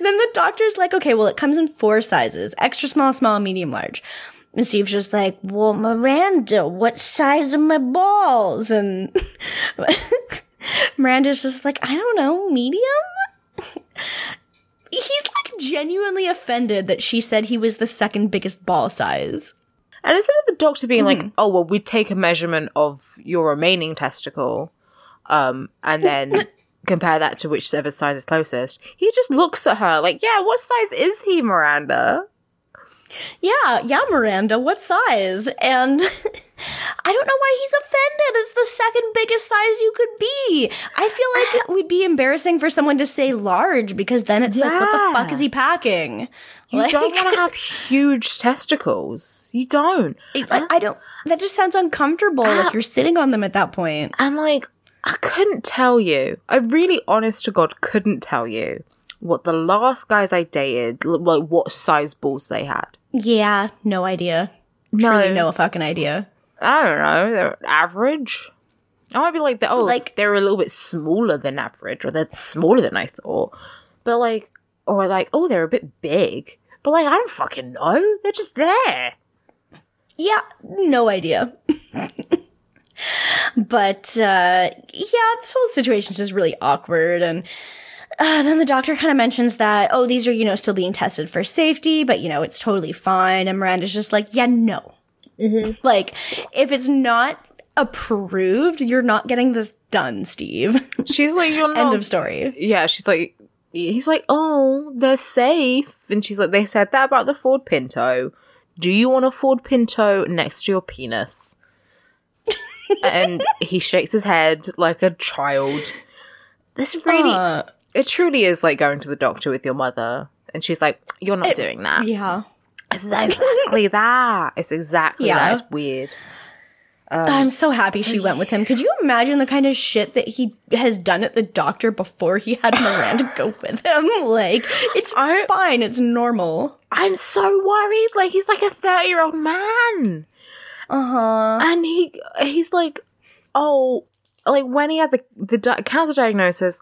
then the doctor's like, okay, well, it comes in four sizes extra small, small, medium, large. And Steve's just like, well, Miranda, what size are my balls? And Miranda's just like, I don't know, medium? He's like genuinely offended that she said he was the second biggest ball size. And instead of the doctor being Mm-hmm. like, "Oh well, we take a measurement of your remaining testicle, um, and then compare that to whichever size is closest," he just looks at her like, "Yeah, what size is he, Miranda?" Yeah, yeah, Miranda, what size? And I don't know why he's offended. It's the second biggest size you could be. I feel like it would be embarrassing for someone to say large because then it's like, what the fuck is he packing? You Like- don't want to have huge testicles. You don't. I, I don't. That just sounds uncomfortable. Ah. Like you're sitting on them at that point. And like, I couldn't tell you. I really, honest to God, couldn't tell you what the last guys I dated, like, what size balls they had. Yeah, no idea. No. Truly, no fucking idea. I don't know. They're average. I might be like, oh, Like- like they're a little bit smaller than average, or they're smaller than I thought. But like, or like, oh, they're a bit big. But like, I don't fucking know. They're just there. Yeah, no idea. but uh yeah, this whole situation's just really awkward and uh, then the doctor kind of mentions that, oh, these are, you know, still being tested for safety, but, you know, it's totally fine. And Miranda's just like, yeah, no. Like, if it's not approved, you're not getting this done, Steve. She's like, you're End of story. yeah, she's like, he's like, oh, they're safe. And she's like, they said that about the Ford Pinto. Do you want a Ford Pinto next to your penis? and he shakes his head like a child. This really, Uh, it truly is like going to the doctor with your mother. And she's like, you're not doing that. yeah. It's exactly that. It's exactly Yeah. that. It's weird. I'm so happy she went with him. Could you imagine the kind of shit that he has done at the doctor before he had Miranda go with him? Like, it's I- fine. It's normal. I'm so worried. Like, he's like a 30 year old man. Uh huh. and he he's like oh like when he had the the di- cancer diagnosis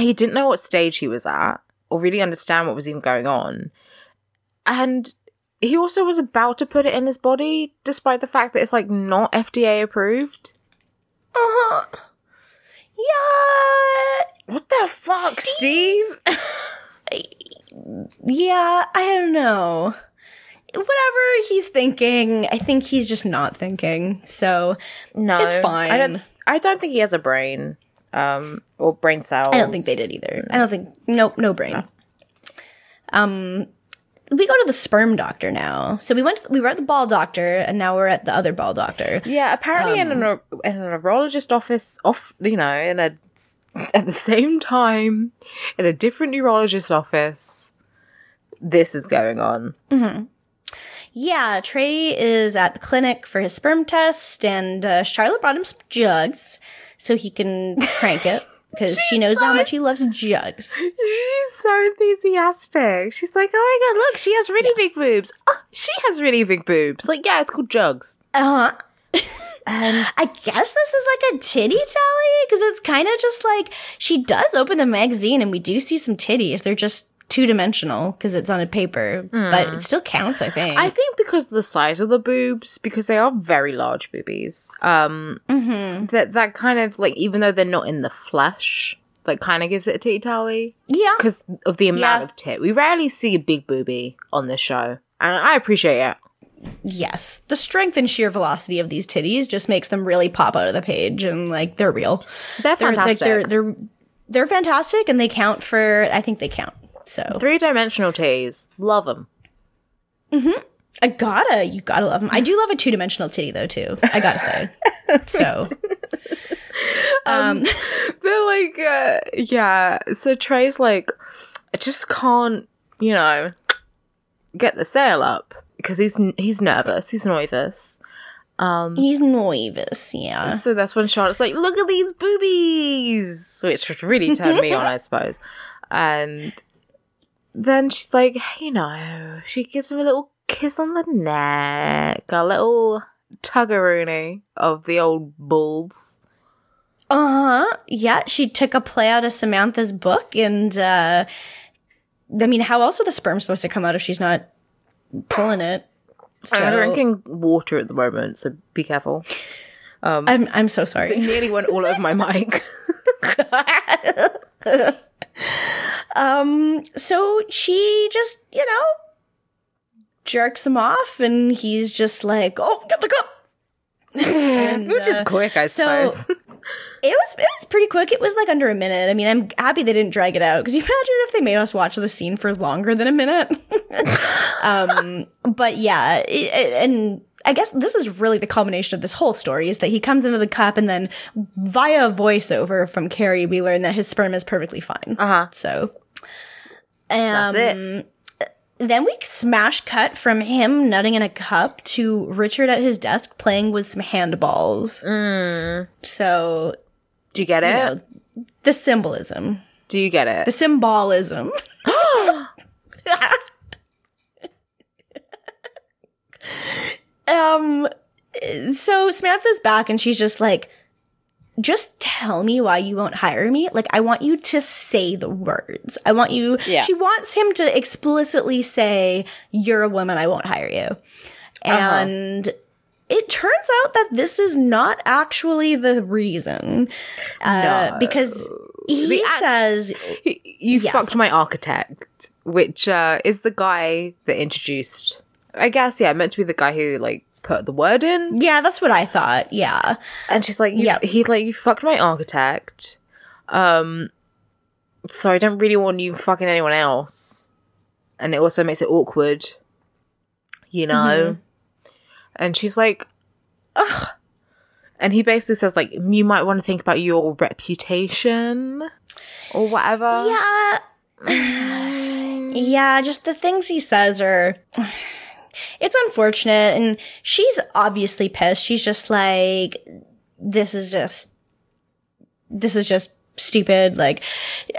he didn't know what stage he was at or really understand what was even going on and he also was about to put it in his body despite the fact that it's like not fda approved Uh huh. Yeah. what the fuck steve Yeah. I don't know. Whatever he's thinking, I think he's just not thinking. So no It's fine. i don't i don't think he has a brain um or brain cells I don't think they did either. I don't think. Nope. No brain. Um. We go to the sperm doctor now. So we went. To, we were at the ball doctor, and now we're at the other ball doctor. Yeah, apparently in, an, Um, in a neurologist office, off you know, in a at the same time in a different neurologist office, this is going on. Yeah, Trey is at the clinic for his sperm test, and uh, Charlotte brought him some jugs so he can crank it because she knows how much he loves jugs. She's so enthusiastic. She's like, "Oh my god, look, she has really big boobs. Oh, she has really big boobs." Like, yeah, it's called jugs. Uh huh. And I guess this is like a titty tally because it's kind of just like she does open the magazine and we do see some titties. They're just two dimensional because it's on a paper, but it still counts. I think. I think because of the size of the boobs, because they are very large boobies, um, that that kind of like even though they're not in the flesh, that kind of gives it a titty tally. yeah. because of the amount Yeah. of tit. We rarely see a big boobie on this show, and I appreciate it. Yes, the strength and sheer velocity of these titties just makes them really pop out of the page, and like they're real. They're They're like fantastic. they're they're they're fantastic, and they count for. I think they count. So Three dimensional titties, love them. Mm-hmm. I gotta, you gotta love them. I do love a two dimensional titty though too. I gotta say. so um, um, They're like, uh, yeah. So Trey's like, I just can't, you know, get the sale up because he's he's nervous. He's nervous. Um, he's noivous, yeah. So that's when Charlotte's like, "Look at these boobies," which really turned me on, I suppose. And then she's like, "You know," she gives him a little kiss on the neck, a little tuggeroony of the old bulls. Uh huh. Yeah, she took a play out of Samantha's book, and uh I mean, how else are the sperm supposed to come out if she's not pulling it? So, I'm drinking water at the moment, so be careful. I'm I'm so sorry. It nearly went all over my mic. Um, so she just, you know, jerks him off, and he's just like, "Oh, get the cup." And, Which is uh, quick, I so- suppose. It was it was pretty quick. It was like under a minute. I mean, I'm happy they didn't drag it out because you imagine if they made us watch the scene for longer than a minute. um, but yeah, it, it- and I guess this is really the culmination of this whole story is that he comes into the cup and then via voiceover from Carrie, we learn that his sperm is perfectly fine. Uh huh. So, That's um, it. then we smash cut from him nutting in a cup to Richard at his desk playing with some handballs. Mm. So, Do you get it? you know, the symbolism, Do you get it? the symbolism. um, so Samantha's back and she's just like, just tell me why you won't hire me. Like, I want you to say the words. I want you, Yeah. she wants him to explicitly say, you're a woman, I won't hire you. And it turns out that this is not actually the reason. Uh, because he The says, You you Yeah. fucked my architect, which uh, is the guy that introduced. I guess yeah, meant to be the guy who like put the word in. yeah, that's what I thought. Yeah. And she's like, yeah, he's like, you fucked my architect. Um, so I don't really want you fucking anyone else. And it also makes it awkward, you know? And she's like, ugh. And he basically says, like, you might want to think about your reputation or whatever. Yeah. yeah, just the things he says are. It's unfortunate, and she's obviously pissed. She's just like, this is just. This is just stupid. Like,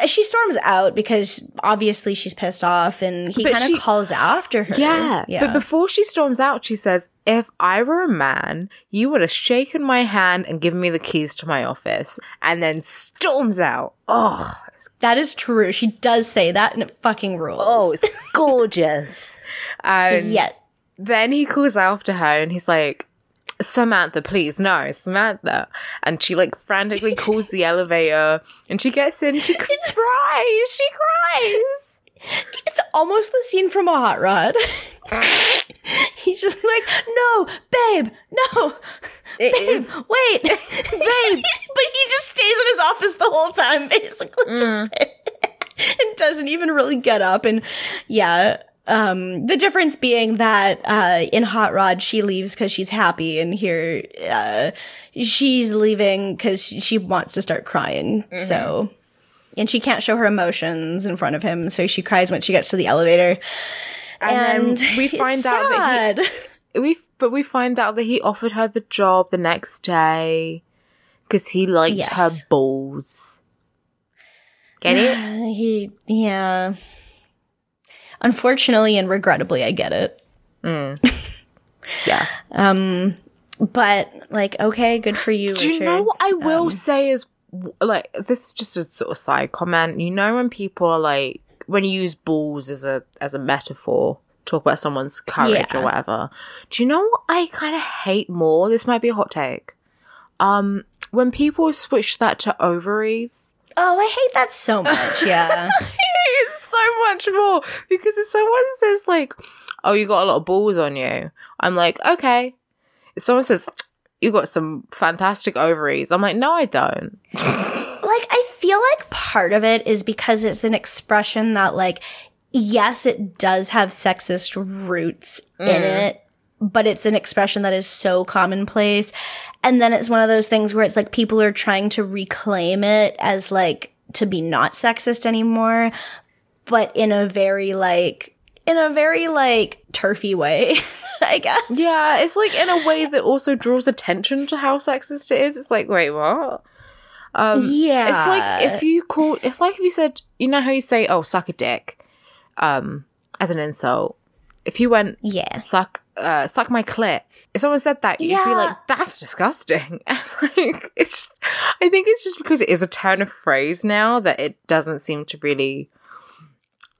she storms out because obviously she's pissed off, and he kind of calls after her. Yeah, Yeah. But before she storms out, she says, If I were a man, you would have shaken my hand and given me the keys to my office. And then storms out. Oh, that is true. She does say that, and it fucking rules. oh, it's gorgeous. and Yet. Then he calls after her and he's like, Samantha, please, no, Samantha. And she like frantically calls the elevator and she gets in, she cries, she cries. It's almost the scene from a hot rod. He's just like, no, babe, no, It babe, is wait, babe. but he just stays in his office the whole time, basically, just mm. and doesn't even really get up. And yeah, um, the difference being that uh, in Hot Rod she leaves because she's happy, and here uh, she's leaving because she wants to start crying. So. And she can't show her emotions in front of him, so she cries when she gets to the elevator. And, And, we find out that he, we but we find out that he offered her the job the next day because he liked Yes. her balls. Get it? he, yeah. Unfortunately and regrettably, I get it. Yeah. Um, but like, okay, good for you. Do you know what I will Um, say is like this is just a sort of side comment. You know when people are like when you use balls as a as a metaphor, talk about someone's courage Yeah. or whatever. Do you know what I kind of hate more? This might be a hot take. Um, when people switch that to ovaries. Oh, I hate that so much. Yeah. it's so much more because if someone says like, "Oh, you got a lot of balls on you," I'm like, "Okay." If someone says, "You got some fantastic ovaries," I'm like, "No, I don't." like I feel like part of it is because it's an expression that like yes it does have sexist roots in mm. it but it's an expression that is so commonplace and then it's one of those things where it's like people are trying to reclaim it as like to be not sexist anymore but in a very like in a very like turfy way i guess Yeah, it's like in a way that also draws attention to how sexist it is. It's like, wait, what? Um, yeah It's like if you call. It's like if you said, you know how you say, "Oh, suck a dick," um, as an insult. If you went, yeah suck, uh, suck my clit. If someone said that, you'd be like, that's disgusting. And like, it's just, I think it's just because it is a turn of phrase now that it doesn't seem to really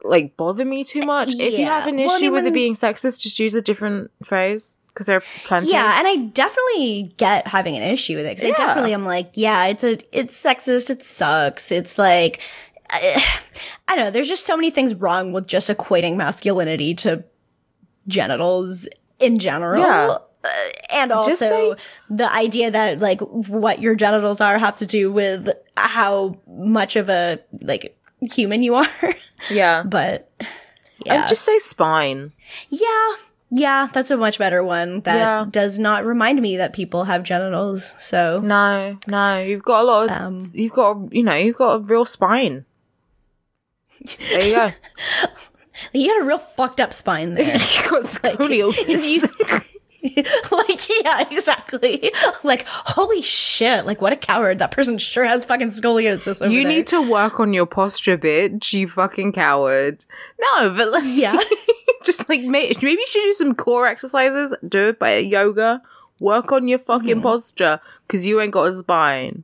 like bother me too much. If you have Yeah. an Well, I issue mean, with it being sexist, just use a different phrase because there are plenty. Yeah, and I definitely get having an issue with it because I definitely am like, yeah, it's a, it's sexist, it sucks. It's like, I, I don't know. There's just so many things wrong with just equating masculinity to genitals in general. Yeah. Uh, and also say- the idea that like what your genitals are have to do with how much of a like human you are. yeah. but Yeah. I'd just say spine. yeah. Yeah, that's a much better one that Yeah. does not remind me that people have genitals. So No, no, you've got a lot of, Um, you've got, you know, you've got a real spine. There you go. you got a real fucked up spine there. scoliosis. like, yeah, exactly. Like, holy shit. Like, what a coward. That person sure has fucking scoliosis over you there. need to work on your posture, bitch. You fucking coward. No, but like, Yeah. just like may- maybe you should do some core exercises. Do it by a yoga. Work on your fucking Mm-hmm. posture because you ain't got a spine.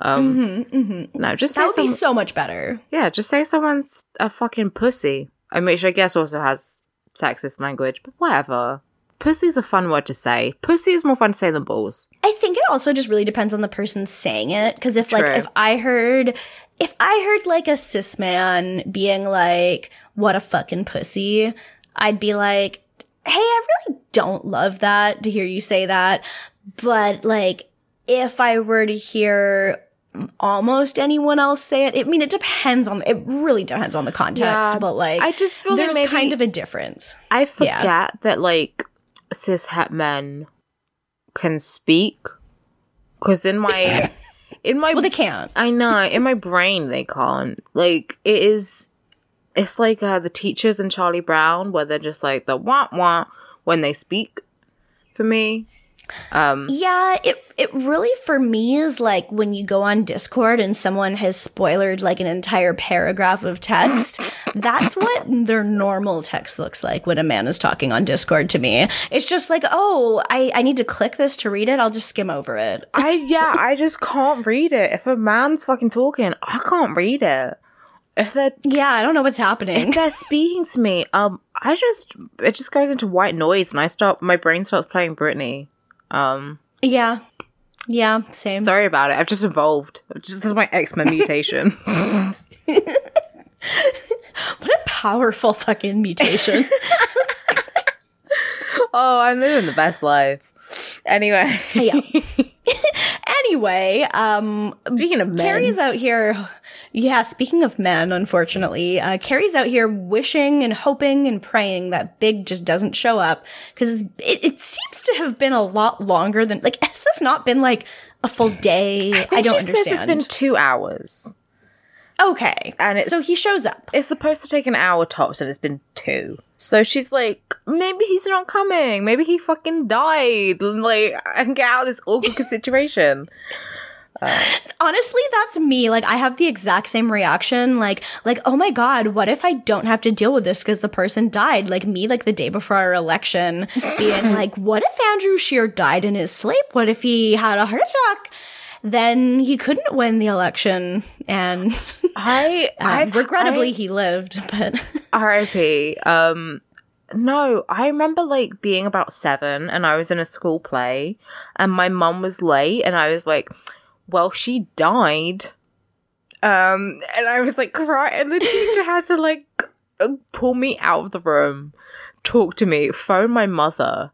Um, no, just That would be so much better. yeah, just say someone's a fucking pussy. I mean, which I guess also has sexist language, but whatever. Pussy's a fun word to say. Pussy is more fun to say than balls. I think it also just really depends on the person saying it. Cause if like, if I heard, if I heard like a cis man being like, what a fucking pussy, I'd be like, hey, I really don't love that to hear you say that. But like, if I were to hear almost anyone else say it, I mean, it depends on, it really depends on the context, Yeah. but like, I just feel there's kind of a difference. I forget that like cis het men can speak because in my in my Well, they can't. I know in my brain they can't like it is it's like uh, the teachers in Charlie Brown where they're just like the wah wah when they speak for me um Yeah, it it really for me is like when you go on Discord and someone has spoiled like an entire paragraph of text. that's what their normal text looks like when a man is talking on Discord to me. It's just like, oh, I, I need to click this to read it. I'll just skim over it. I yeah I just can't read it if a man's fucking talking I can't read it if they're Yeah, I don't know what's happening. if they're speaking to me, um, I just it just goes into white noise, and I start my brain starts playing Britney. Um, yeah. Yeah, same. sorry about it. I've just evolved. Just this is my X Men mutation. What a powerful fucking mutation. oh, I'm living the best life. Anyway, yeah. anyway, um speaking of men, Carrie's out here. Yeah, speaking of men, unfortunately, uh, Carrie's out here wishing and hoping and praying that Big just doesn't show up because it, it seems to have been a lot longer than like. Has this not been like a full day? I, think don't she understand. says it's been two hours. Okay, and it's- so he shows up. It's supposed to take an hour tops, and it's been two. So she's like, maybe he's not coming. Maybe he fucking died. Like, can get out of this awkward situation. Uh. Honestly, that's me. Like, I have the exact same reaction. Like, like, oh my god, what if I don't have to deal with this because the person died? Like me, like the day before our election, being like, what if Andrew Scheer died in his sleep? What if he had a heart attack? Then he couldn't win the election, and I, um, regrettably I- he lived. But R.I.P. Um, no, I remember like being about seven and I was in a school play and my mum was late and I was like, well, she died. Um, and I was like crying and the teacher had to like pull me out of the room, talk to me, phone my mother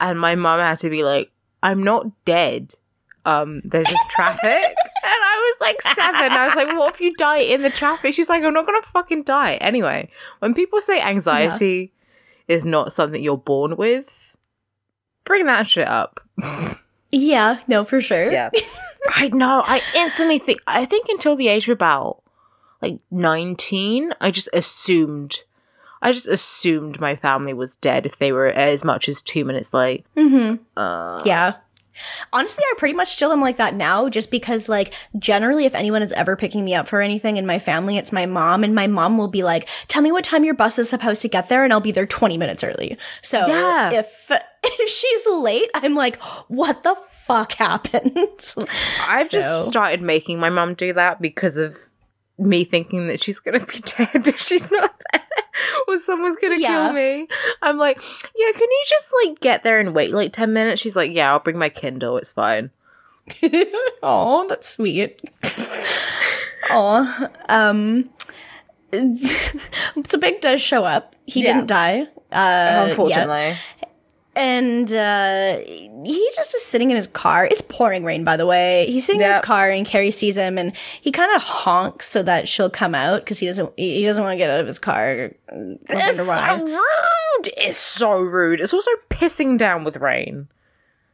and my mum had to be like, I'm not dead. Um, there's just traffic. and I was like seven. I was like, what if you die in the traffic? She's like, I'm not gonna fucking die. Anyway, when people say anxiety is not something you're born with, bring that shit up. yeah, no, for sure. Yeah. I know. I instantly think, I think until the age of about like 19, I just assumed, I just assumed my family was dead if they were as much as two minutes late. Yeah. Honestly, I pretty much still am like that now just because, like, generally, if anyone is ever picking me up for anything in my family, it's my mom, and my mom will be like, Tell me what time your bus is supposed to get there, and I'll be there 20 minutes early. So Yeah. if, if she's late, I'm like, What the fuck happened? I've So- just started making my mom do that because of me thinking that she's gonna be dead if she's not there or someone's gonna Yeah. kill me. I'm like, yeah, can you just like get there and wait like 10 minutes? She's like, yeah, I'll bring my Kindle, it's fine. Oh, that's sweet. Oh, um, so Big does show up. He Yeah. didn't die. Uh. Unfortunately. And uh, he just is sitting in his car. It's pouring rain, by the way. He's sitting in his car, and Carrie sees him, and he kind of honks so that she'll come out because he doesn't he doesn't want to get out of his car. It's so rude. It's so rude. It's also pissing down with rain.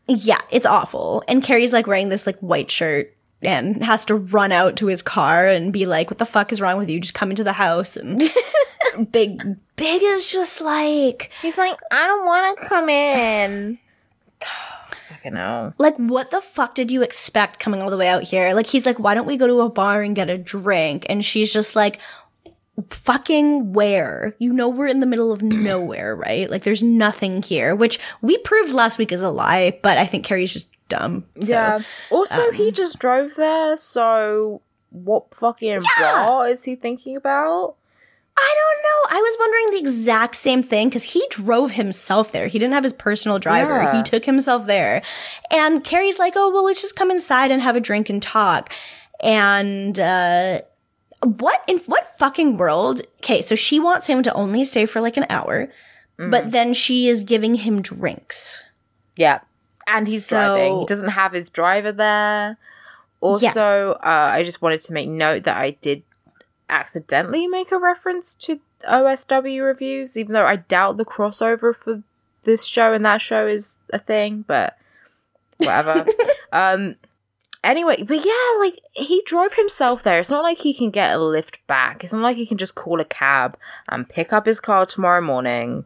Yeah, it's awful. And Carrie's like wearing this like white shirt and has to run out to his car and be like, "What the fuck is wrong with you? Just come into the house." And Big Big is just like, He's like, I don't want to come in. Fucking hell. like what the fuck did you expect coming all the way out here? Like he's like, "Why don't we go to a bar and get a drink?" And she's just like, fucking where? You know we're in the middle of nowhere, right? Like there's nothing here, which we proved last week is a lie, but I think Carrie's just dumb. So. yeah. Also, he um, just drove there, so what fucking Yeah. bar is he thinking about? I don't know. I was wondering the exact same thing because he drove himself there. He didn't have his personal driver. Yeah. He took himself there. And Carrie's like, oh, well, let's just come inside and have a drink and talk. And, uh, what in what fucking world? Okay, so she wants him to only stay for like an hour, but then she is giving him drinks. Yeah. And he's So- driving. He doesn't have his driver there. Also, uh, I just wanted to make note that I did accidentally make a reference to OSW reviews, even though I doubt the crossover for this show and that show is a thing, but whatever. um anyway, but yeah, like he drove himself there. It's not like he can get a lift back. It's not like he can just call a cab and pick up his car tomorrow morning.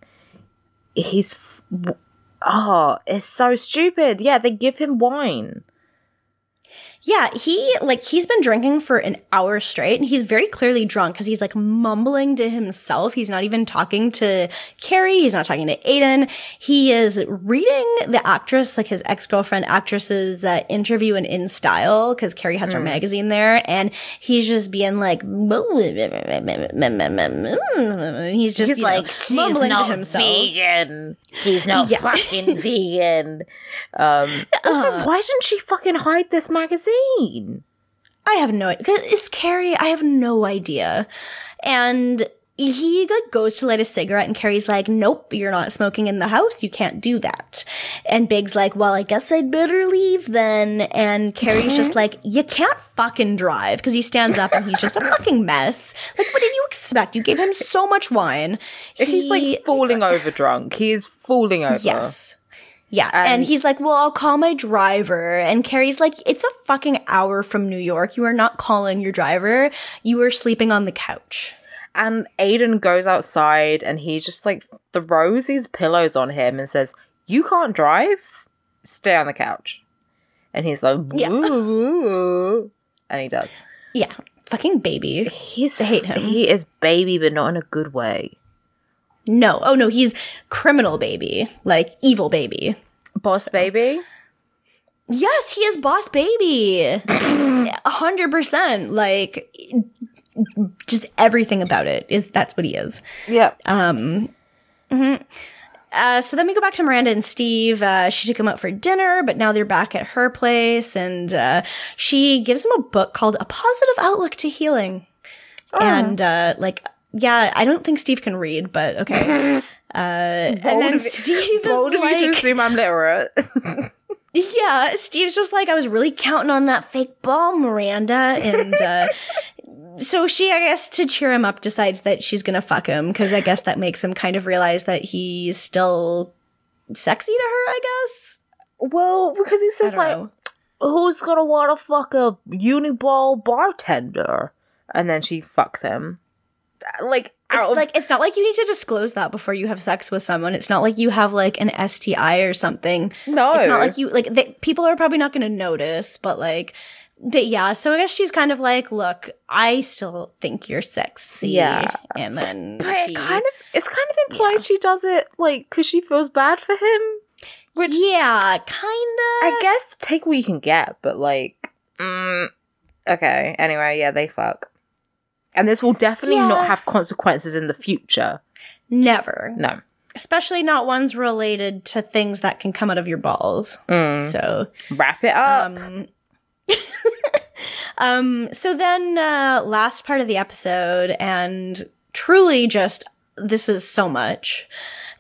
He's f- oh, it's so stupid. Yeah, they give him wine. Yeah, he like he's been drinking for an hour straight and he's very clearly drunk because he's like mumbling to himself. He's not even talking to Carrie. He's not talking to Aidan. He is reading the actress, like his ex-girlfriend actress's uh, interview in In Style because Carrie has her magazine there and he's just being like, he's just like know, mumbling to himself. vegan. She's not Yeah. fucking vegan. Um, also, why didn't she fucking hide this magazine? I have no idea. It's Carrie. I have no idea. And he like, goes to light a cigarette and Carrie's like, nope, you're not smoking in the house. You can't do that. And Big's like, well, I guess I'd better leave then. And Carrie's just like, you can't fucking drive because he stands up and he's just a fucking mess. Like, what did you expect? You gave him so much wine. He's He- like falling over drunk. He is falling over. Yes. Yeah. And, And- he's like, well, I'll call my driver. And Carrie's like, it's a fucking hour from New York. You are not calling your driver. You are sleeping on the couch. And Aidan goes outside and he just like throws his pillows on him and says, You can't drive? Stay on the couch. And he's like, Yeah. And he does. Yeah. Fucking baby. He's I hate him. He is baby, but not in a good way. No. Oh no, he's criminal baby. Like evil baby. Boss baby? Yes, he is boss baby. A hundred percent. Like just everything about it is that's what he is. Yeah. Um, mhm. Uh, so then we go back to Miranda and Steve. Uh, she took him out for dinner, but now they're back at her place, and uh, she gives him a book called "A Positive Outlook to Healing." And uh, like, yeah, I don't think Steve can read, but okay. Uh, and then Steve Bold is you to assume I'm literate. yeah, Steve's just like, I was really counting on that fake ball, Miranda. And uh, so she, I guess, to cheer him up, decides that she's going to fuck him because I guess that makes him kind of realize that he's still sexy to her, I guess. well, because he says like, know. who's gonna want to fuck a uniball bartender? And then she fucks him. Like, It's like it's not like you need to disclose that before you have sex with someone. It's not like you have like an STI or something. no, It's not like you like they, people are probably not going to notice, but like, but yeah. So I guess she's kind of like, look, I still think you're sexy. Yeah. and then But she, it kind of it's kind of implied she does it like because she feels bad for him. Which yeah, kind of. I guess take what you can get, but like, mm, okay. Anyway, yeah, they fuck, and this will definitely Yeah. not have consequences in the future. Never, No. especially not ones related to things that can come out of your balls. Mm. So, Wrap it up. um, um, so then, uh, last part of the episode, and truly just this is so much.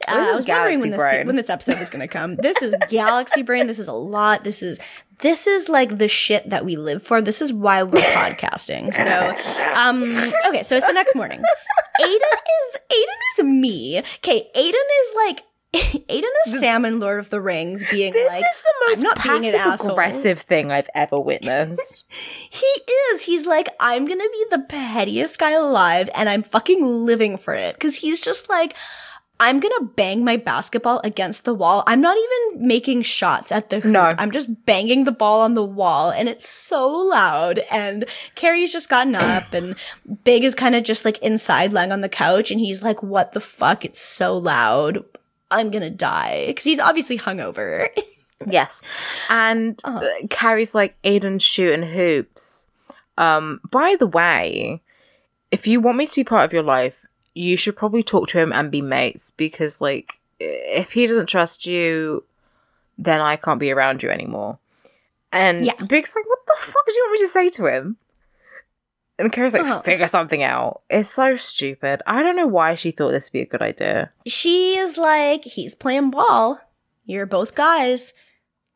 Uh, This is I was wondering when Galaxy this Brain. when this episode was going to come. This is Galaxy Brain. This is a lot. This is this is like the shit that we live for. This is why we're podcasting. So, um, okay. So it's the next morning. Aidan is Aidan is me. Okay, Aidan is like. Aidan is Sam in Lord of the Rings being This like, is the I'm most not being an passive asshole. aggressive thing I've ever witnessed. He is. He's like, I'm gonna be the pettiest guy alive, and I'm fucking living for it. Cause he's just like, I'm gonna bang my basketball against the wall. I'm not even making shots at the hoop. No. I'm just banging the ball on the wall, and it's so loud. And Carrie's just gotten up, and Big is kind of just like inside, lying on the couch, and he's like, "What the fuck? It's so loud." I'm gonna die because he's obviously hungover. Yes. And Uh-huh. uh, Carrie's like, Aidan's shooting hoops. Um, by the way, if you want me to be part of your life, you should probably talk to him and be mates because, like, if he doesn't trust you, then I can't be around you anymore. And Yeah. Big's like, what the fuck do you want me to say to him? And Carrie's like, Uh-huh. figure something out. It's so stupid. I don't know why she thought this would be a good idea. she is like, he's playing ball. You're both guys.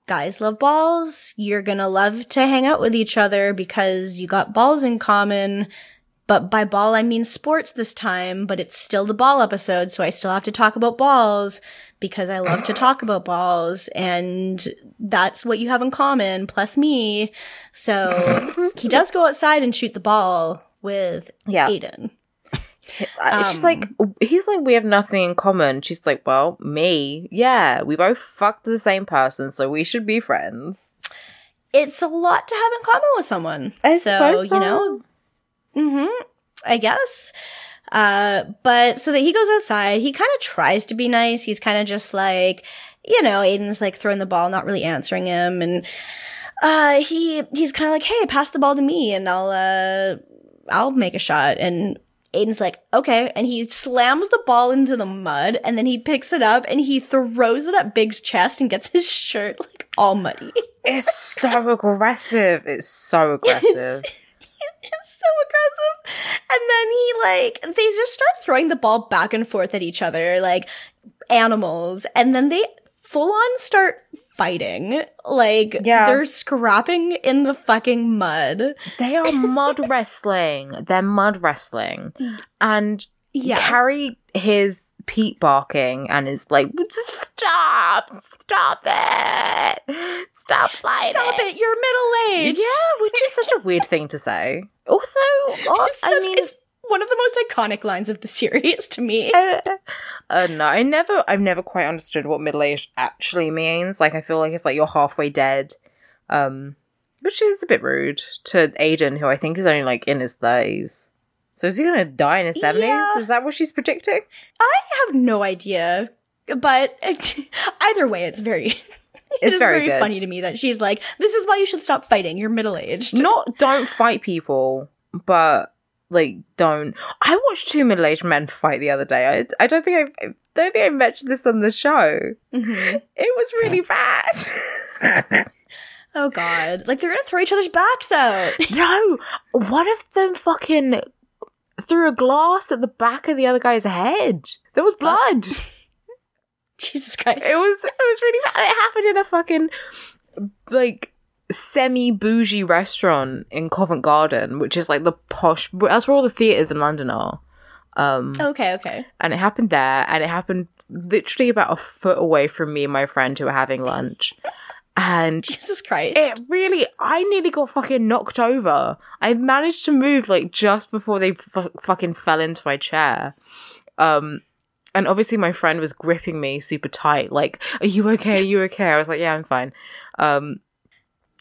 Guys love balls. You're gonna love to hang out with each other because you got balls in common. But by ball, I mean sports this time, but it's still the ball episode, so I still have to talk about balls because I love to talk about balls, and that's what you have in common, plus me. So he does go outside and shoot the ball with Yeah. Aidan. Uh, she's like, he's like, we have nothing in common. She's like, well, me, yeah, we both fucked the same person, so we should be friends. it's a lot to have in common with someone. I so, suppose so. you know, hmm I guess. Uh, but so that he goes outside, he kind of tries to be nice. He's kind of just like, you know, Aidan's like throwing the ball, not really answering him, and uh, he he's kind of like, hey, pass the ball to me, and I'll uh, I'll make a shot, and. Aidan's like, okay. And he slams the ball into the mud and then he picks it up and he throws it at Big's chest and gets his shirt like all muddy. It's so aggressive. It's so aggressive. it's so aggressive. And then he like they just start throwing the ball back and forth at each other like animals. And then they full on start fighting. Like Yeah. they're scrapping in the fucking mud. they are mud wrestling. They're mud wrestling. And Yeah. Carrie hears Pete barking and is like, stop, stop it. Stop fighting. Stop it, you're middle aged. Yeah, which is such a weird thing to say. Also? It's, I mean, it's one of the most iconic lines of the series to me. uh, uh, no, I never, I've never quite understood what middle aged actually means. Like, I feel like it's like you're halfway dead, um, which is a bit rude to Aidan, who I think is only like in his thirties. So is he gonna die in his seventies? Yeah. Is that what she's predicting? I have no idea, but either way, it's very. It's is very very funny to me that she's like, "This is why you should stop fighting. You're middle aged." Not don't fight people, but like don't. I watched two middle aged men fight the other day. I, I don't think I, I don't think I mentioned this on the show. Mhm. It was really bad. Oh god, like they're gonna throw each other's backs out. no, one of them fucking threw a glass at the back of the other guy's head. There was blood. Jesus Christ! It was it was really bad. It happened in a fucking like semi bougie restaurant in Covent Garden, which is like the posh. That's where all the theaters in London are. Um, okay, okay. and it happened there, and it happened literally about a foot away from me and my friend who were having lunch. And Jesus Christ! it really, I nearly got fucking knocked over. I managed to move like just before they fu- fucking fell into my chair. Um, and obviously my friend was gripping me super tight, like, "Are you okay? Are you okay?" I was like, "Yeah, I'm fine." Um,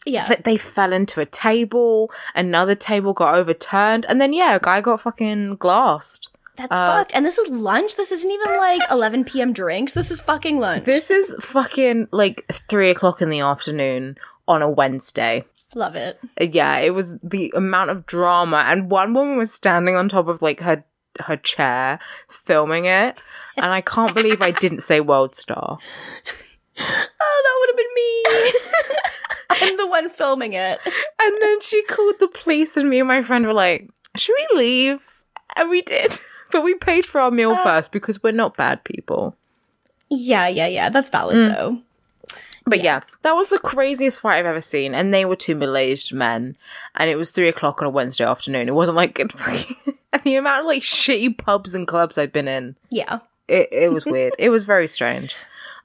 yeah, but they fell into a table. Another table got overturned, and then yeah, a guy got fucking glassed. that's uh, fucked. And this is lunch. This isn't even like 11 p.m. drinks. This is fucking lunch. This is fucking like three o'clock in the afternoon on a Wednesday. love it. yeah, it was the amount of drama, and one woman was standing on top of like her her chair filming it, and I can't believe I didn't say World Star. Oh, that would have been me. I'm the one filming it. And then she called the police, and me and my friend were like, "Should we leave?" And we did, but we paid for our meal uh, first because we're not bad people. Yeah, yeah, yeah. That's valid mm. though. But yeah. that was the craziest fight I've ever seen. And they were two middle aged men. And it was three o'clock on a Wednesday afternoon. It wasn't like, good fucking. and the amount of like shitty pubs and clubs I've been in, Yeah. it, it was weird. it was very strange.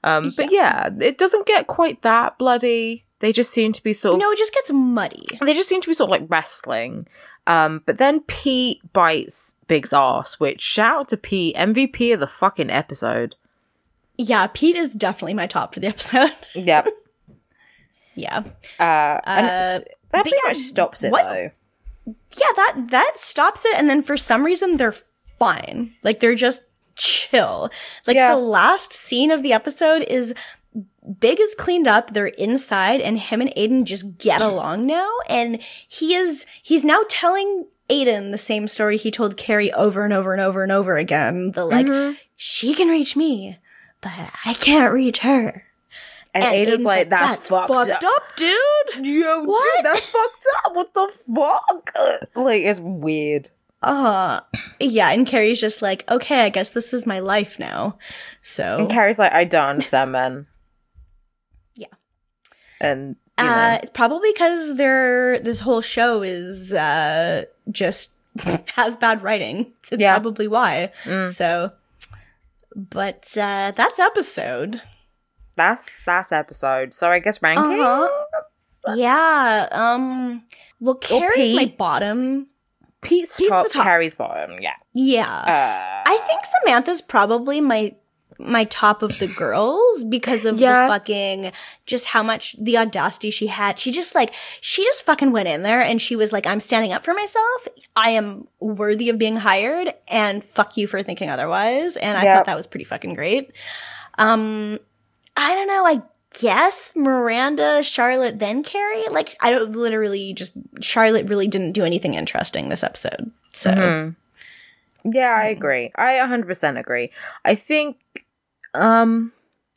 Um, but yeah, it doesn't get quite that bloody. They just seem to be sort of No, it just gets muddy. they just seem to be sort of like wrestling. Um, but then Pete bites Big's ass, which shout out to Pete, MVP of the fucking episode. Yeah, Pete is definitely my top for the episode. Yep. yeah. Uh, Uh, that pretty yeah, much stops it what- though. yeah, that that stops it, and then for some reason they're fine. Like they're just chill. Like Yeah. the last scene of the episode is Big is cleaned up, they're inside, and him and Aidan just get along now. And he is he's now telling Aidan the same story he told Carrie over and over and over and over again. The like, Mm-hmm. she can reach me, but I can't reach her. And, And Aidan's Aidan's like, "That's, fucked, up. dude. Yo, What? dude, that's fucked up. What the fuck? Like, it's weird. Uh yeah, and Carrie's just like, okay, I guess this is my life now. So And Carrie's like, I don't understand, man. Yeah. And you know, uh it's probably because they're this whole show is uh just has bad writing. It's Yeah. probably why. So but uh that's episode. that's that's episode. So I guess ranking. Uh-huh. Yeah. Um well Carrie's my bottom. Pete's, Pete's top, top. Carrie's bottom. Yeah. Yeah. Uh, I think Samantha's probably my my top of the girls because of Yeah. the fucking just how much the audacity she had. She just like she just fucking went in there and she was like, I'm standing up for myself. I am worthy of being hired and fuck you for thinking otherwise. And I thought that was pretty fucking great. Um I don't know, I guess Miranda, Charlotte, then Carrie. Like I don't literally just Charlotte really didn't do anything interesting this episode. So Mm-hmm. Yeah, I agree. I 100% agree. I think, um,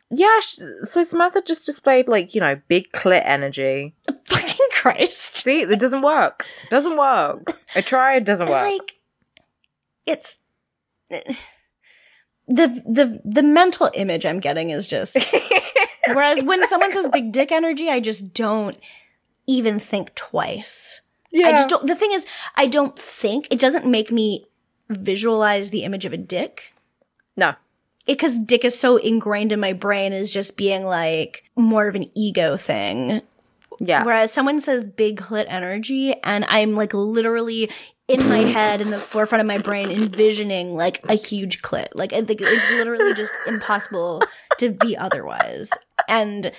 yeah, sh- so Samantha just displayed, like, you know, big clit energy. fucking Christ. See, it doesn't work. Doesn't work. I tried, it doesn't work. like it's the the the mental image I'm getting is just whereas when someone says big dick energy, I just don't even think twice. I just don't the thing is I don't think it doesn't make me visualize the image of a dick No. Because dick is so ingrained in my brain as just being like more of an ego thing Yeah. Whereas someone says big clit energy, and I'm like literally in my head, in the forefront of my brain, envisioning like a huge clit. Like I think it's literally just impossible to be otherwise. And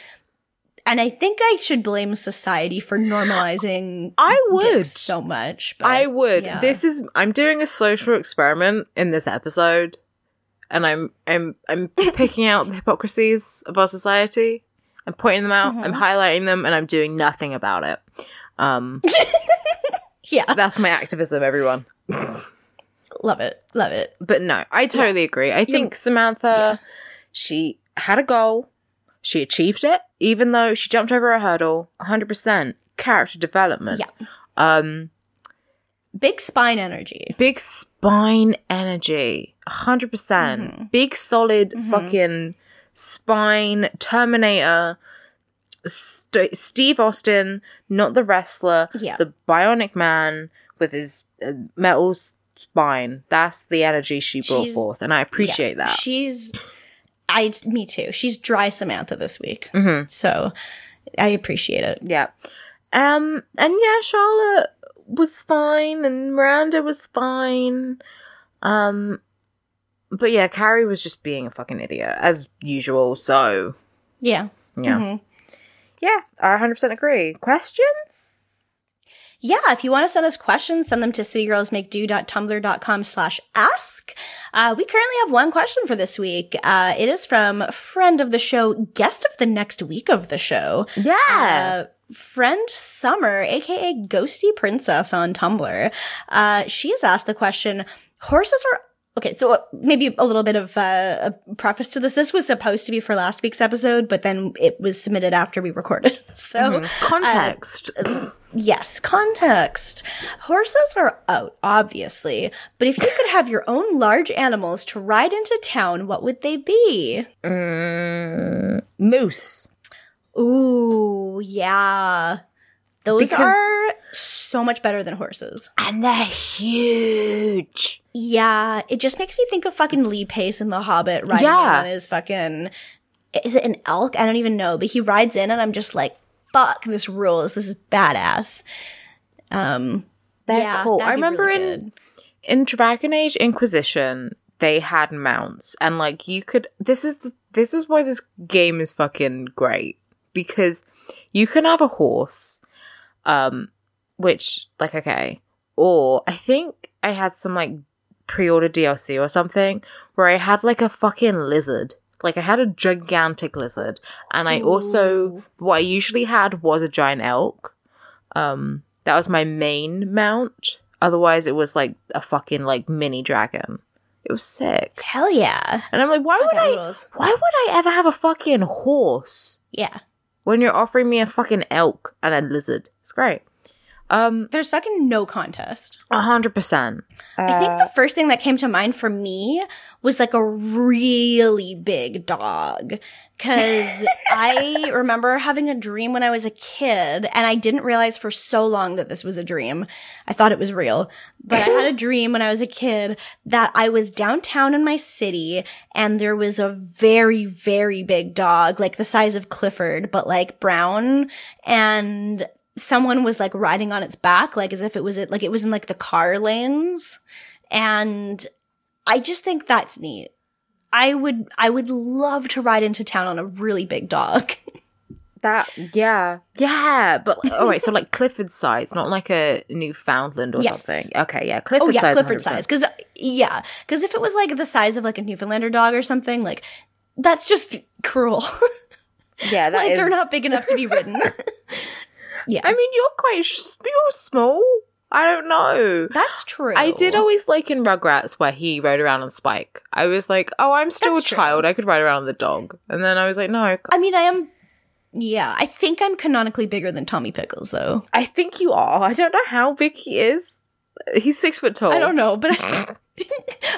and I think I should blame society for normalizing. I would. so much. But I would. yeah. This is I'm doing a social experiment in this episode, and I'm I'm I'm picking out the hypocrisies of our society. I'm pointing them out. I'm highlighting them, and I'm doing nothing about it. Um, yeah, that's my activism, everyone. love it, love it. But no, I totally agree. I think Samantha, she had a goal. She achieved it, even though she jumped over a hurdle. 100% character development. Yeah. Um, Big spine energy. big spine energy 100% Mm-hmm. big solid fucking spine terminator St- steve austin not the wrestler Yeah. the bionic man with his uh, metal spine that's the energy she brought She's- forth and i appreciate Yeah. that She's, I, me too. She's dry Samantha this week. Mhm. So I appreciate it. yeah um and yeah charlotte was fine and miranda was fine um but yeah carrie was just being a fucking idiot as usual so Yeah. Yeah. Mhm. Yeah, I 100% agree. Questions? Yeah, if you want to send us questions, send them to citygirlsmakedo.tumblr.com slash ask. Uh, we currently have one question for this week. Uh, it is from friend of the show, guest of the next week of the show. Yeah. Uh, friend Summer, aka Ghosty Princess on Tumblr. Uh, she has asked the question, horses are Okay, so uh, maybe a little bit of uh, a preface to this. This was supposed to be for last week's episode, but then it was submitted after we recorded. So, Context. Yes, context. Horses are out, obviously, but if you could have your own large animals to ride into town, what would they be? Mm, moose. Ooh, yeah. Those Because- are so much better than horses. And they're huge. Yeah, it just makes me think of fucking Lee Pace in The Hobbit riding Yeah. on his fucking. Is it an elk? I don't even know, but he rides in, and I'm just like, "Fuck, this rules. This is badass." Um, They're yeah, cool. I remember really in in Dragon Age Inquisition, they had mounts, and like you could. This is the, this is why this game is fucking great because you can have a horse, um, which like okay, or I think I had some like pre-order DLC or something where I had like a fucking lizard. Like I had a gigantic lizard, and I also what I usually had was a giant elk. Um, that was my main mount. Otherwise, it was like a fucking like mini dragon. It was sick, Hell yeah, and I'm like, why would I? rules. Why would I ever have a fucking horse yeah. When you're offering me a fucking elk and a lizard? It's great. Um, There's fucking no contest. a hundred percent. I think the first thing that came to mind for me was like a really big dog. Cause I remember having a dream when I was a kid and I didn't realize for so long that this was a dream. I thought it was real, but I had a dream when I was a kid that I was downtown in my city and there was a very, very big dog, like the size of Clifford, but like brown and someone was like riding on its back, like as if it was it, like it was in like the car lanes. And I just think that's neat. I would I would love to ride into town on a really big dog. That yeah yeah, but all right. So like Clifford size, not like a Newfoundland or Yes. something. Okay, yeah, Clifford oh yeah, size. Clifford 100%. size. Cause yeah, cause if it was like the size of like a Newfoundlander dog or something, like that's just cruel. Yeah, that like is- they're not big enough to be ridden. yeah, I mean, you're quite sh- you're small. I don't know. that's true. I did always like in Rugrats where he rode around on Spike. I was like, oh, I'm still That's a true. child. I could ride around on the dog. And then I was like, no, I, I mean, I am. Yeah, I think I'm canonically bigger than Tommy Pickles, though. I think you are. I don't know how big he is. He's six foot tall. I don't know, but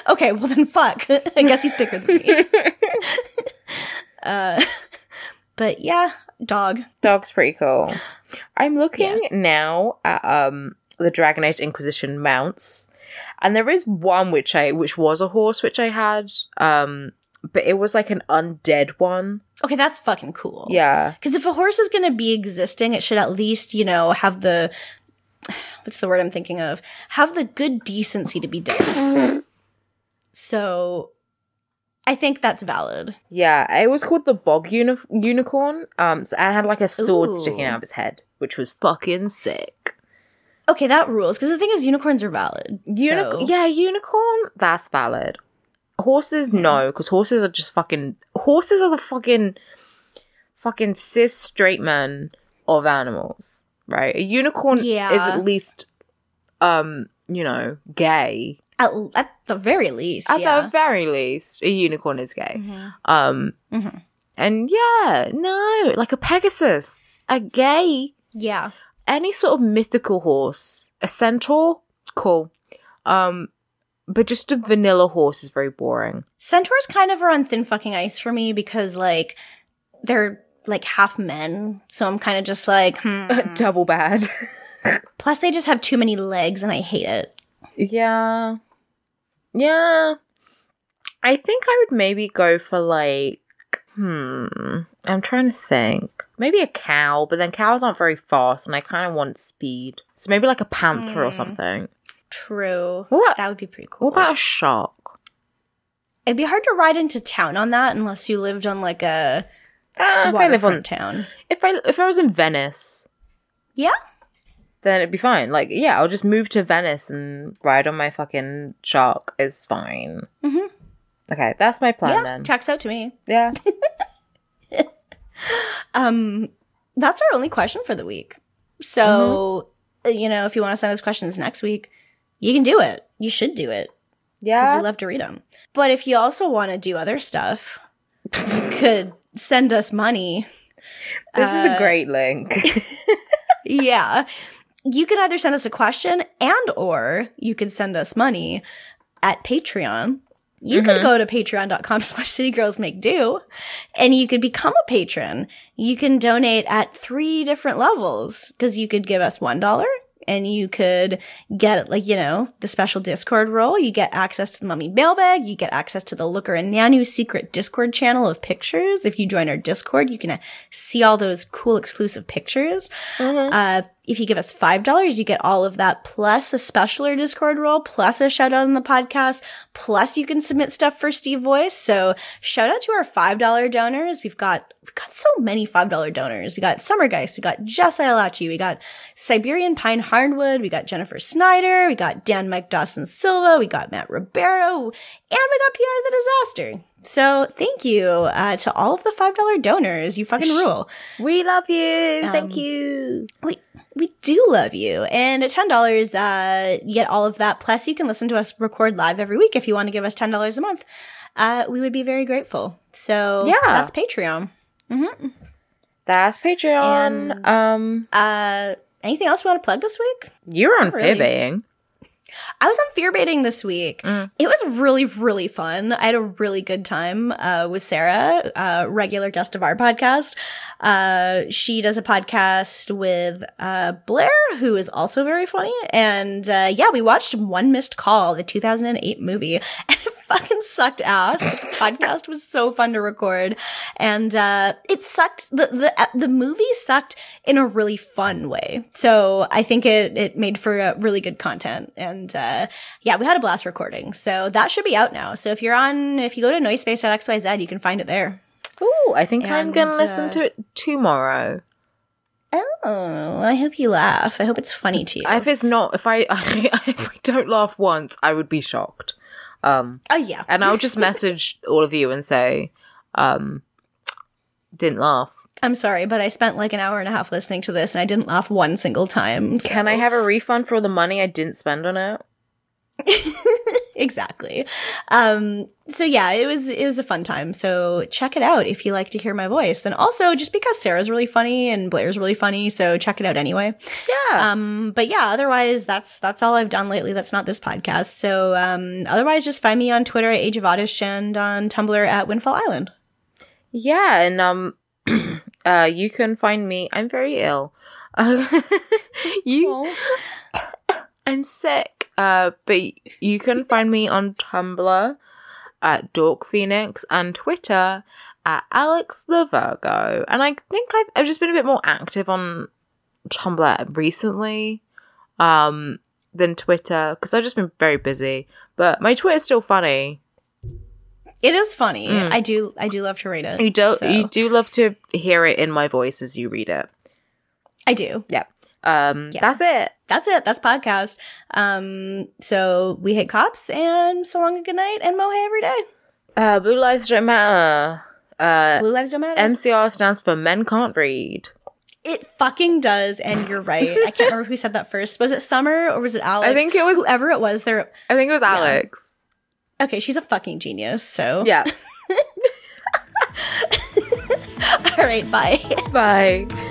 okay, well then, fuck. I guess he's bigger than me. uh, but yeah, dog. Dog's pretty cool. I'm looking now at um the Dragon Age Inquisition mounts, and there is one which I which was a horse which I had, um, but it was like an undead one. Okay, that's fucking cool. Yeah, Because if a horse is going to be existing, it should at least, you know, have the what's the word I'm thinking of? Have the good decency to be dead. so, I think that's valid. yeah. It was called the Bog uni- Unicorn. Um, so, and it had like a sword Ooh. sticking out of its head, which was fucking sick. Okay, that rules. Because the thing is, unicorns are valid. Uni- so- Yeah, unicorn. That's valid. Horses, no, because horses are just fucking. Horses are the fucking, fucking cis straight men of animals, right? A unicorn Yeah. is at least, um, you know, gay. At, at the very least, At yeah. the very least, a unicorn is gay. Mhm. Um, Mhm. and yeah, no, like a Pegasus, a gay Yeah. Any sort of mythical horse, a centaur, cool. Um, but just a vanilla horse is very boring. Centaurs kind of are on thin fucking ice for me because, like, they're like half men. So I'm kind of just like, hmm. Double bad. Plus, they just have too many legs and I hate it. yeah, yeah. I think I would maybe go for like, hmm. I'm trying to think. Maybe a cow, but then cows aren't very fast, and I kind of want speed. So maybe like a panther or Hmm. something. True. What? That would be pretty cool. What about a shark? It'd be hard to ride into town on that unless you lived on like a Uh, if I live on, town. if I if I was in Venice, Yeah. then it'd be fine. Like, yeah, I'll just move to Venice and ride on my fucking shark. It's fine. Mhm. Okay, that's my plan yeah. then. Checks out to me. yeah. Um, that's our only question for the week. So, Mm-hmm. uh, you know, if you want to send us questions next week, you can do it. You should do it Yeah. because we love to read them. But if you also want to do other stuff, you could send us money. this is a uh, great link. yeah. you can either send us a question and or you could send us money at Patreon. You could go to patreon.com slash citygirls make do and you could become a patron. You can donate at three different levels because you could give us one dollar and you could get like, you know, the special Discord role. You get access to the mummy mailbag. You get access to the Looker and Nanu secret Discord channel of pictures. If you join our Discord, you can uh, see all those cool exclusive pictures. Uh, if you give us $5, you get all of that plus a specialer Discord role, plus a shout out on the podcast, plus you can submit stuff for Steve Voice. So shout out to our $5 donors. We've got, we've got so many $5 donors. We got Summer Geist. We got Jess Ialachi. We got Siberian Pine Hardwood. We got Jennifer Snyder. We got Dan Mike Dawson Silva. We got Matt Ribeiro and we got Pierre the Disaster. So thank you uh, to all of the $5 donors. You fucking rule. We love you. Thank Um, you. We we do love you. And at ten dollars, uh, you get all of that. Plus, you can listen to us record live every week if you want to give us ten dollars a month. Uh, we would be very grateful. So Yeah. that's Patreon. That's Patreon. And- um, Uh, anything else we want to plug this week? you're on really. I was on fear baiting this week. Mm. It was really, really fun. I had a really good time uh, with Sarah, uh, regular guest of our podcast. Uh, she does a podcast with uh, Blair, who is also very funny. And uh, yeah, we watched One Missed Call, the 2008 movie, and it fucking sucked ass. But the podcast was so fun to record, and uh, it sucked. the the The movie sucked in a really fun way. So I think it it made for really good content. And uh, yeah, we had a blast recording. So that should be out now. So if you're on, if you go to noisepace.xyz, you can find it there. Oh, I think I'm gonna listen uh, to it tomorrow. Oh, I hope you laugh. I hope it's funny to you. If it's not, if I if I don't laugh once, I would be shocked. Um, oh yeah. and I'll just message all of you and say, um, didn't laugh. I'm sorry, but I spent like an hour and a half listening to this and I didn't laugh one single time. so- Can I have a refund for all the money I didn't spend on it? exactly. Um, so yeah, it was it was a fun time. So check it out if you like to hear my voice. And also just because Sarah's really funny and Blair's really funny, so check it out anyway. Yeah. Um, but yeah, otherwise that's that's all I've done lately. That's not this podcast. So um, otherwise just find me on Twitter at Age of Oddish and on Tumblr at Windfall Island. Yeah, and um, uh, you can find me. I'm very ill. Uh, you, I'm sick. Uh, but you can find me on Tumblr at Dork Phoenix and Twitter at Alex the Virgo. And I think I've, I've just been a bit more active on Tumblr recently, um, than Twitter because I've just been very busy. But my Twitter's still funny. It is funny. Mm. I do I do love to read it. You do so- you do love to hear it in my voice as you read it. I do. Yeah. Um, Yeah. that's it. That's it. That's podcast. Um, so we hate cops and so long and good night and mohe every day. Uh, blue lives don't matter. Uh, Blue lives don't matter. MCR stands for men can't read. it fucking does, and you're right. I can't remember who said that first. Was it Summer or was it Alex? I think it was. whoever it was. There. I think it was Alex. Okay, she's a fucking genius. So Yeah. all right, bye. Bye.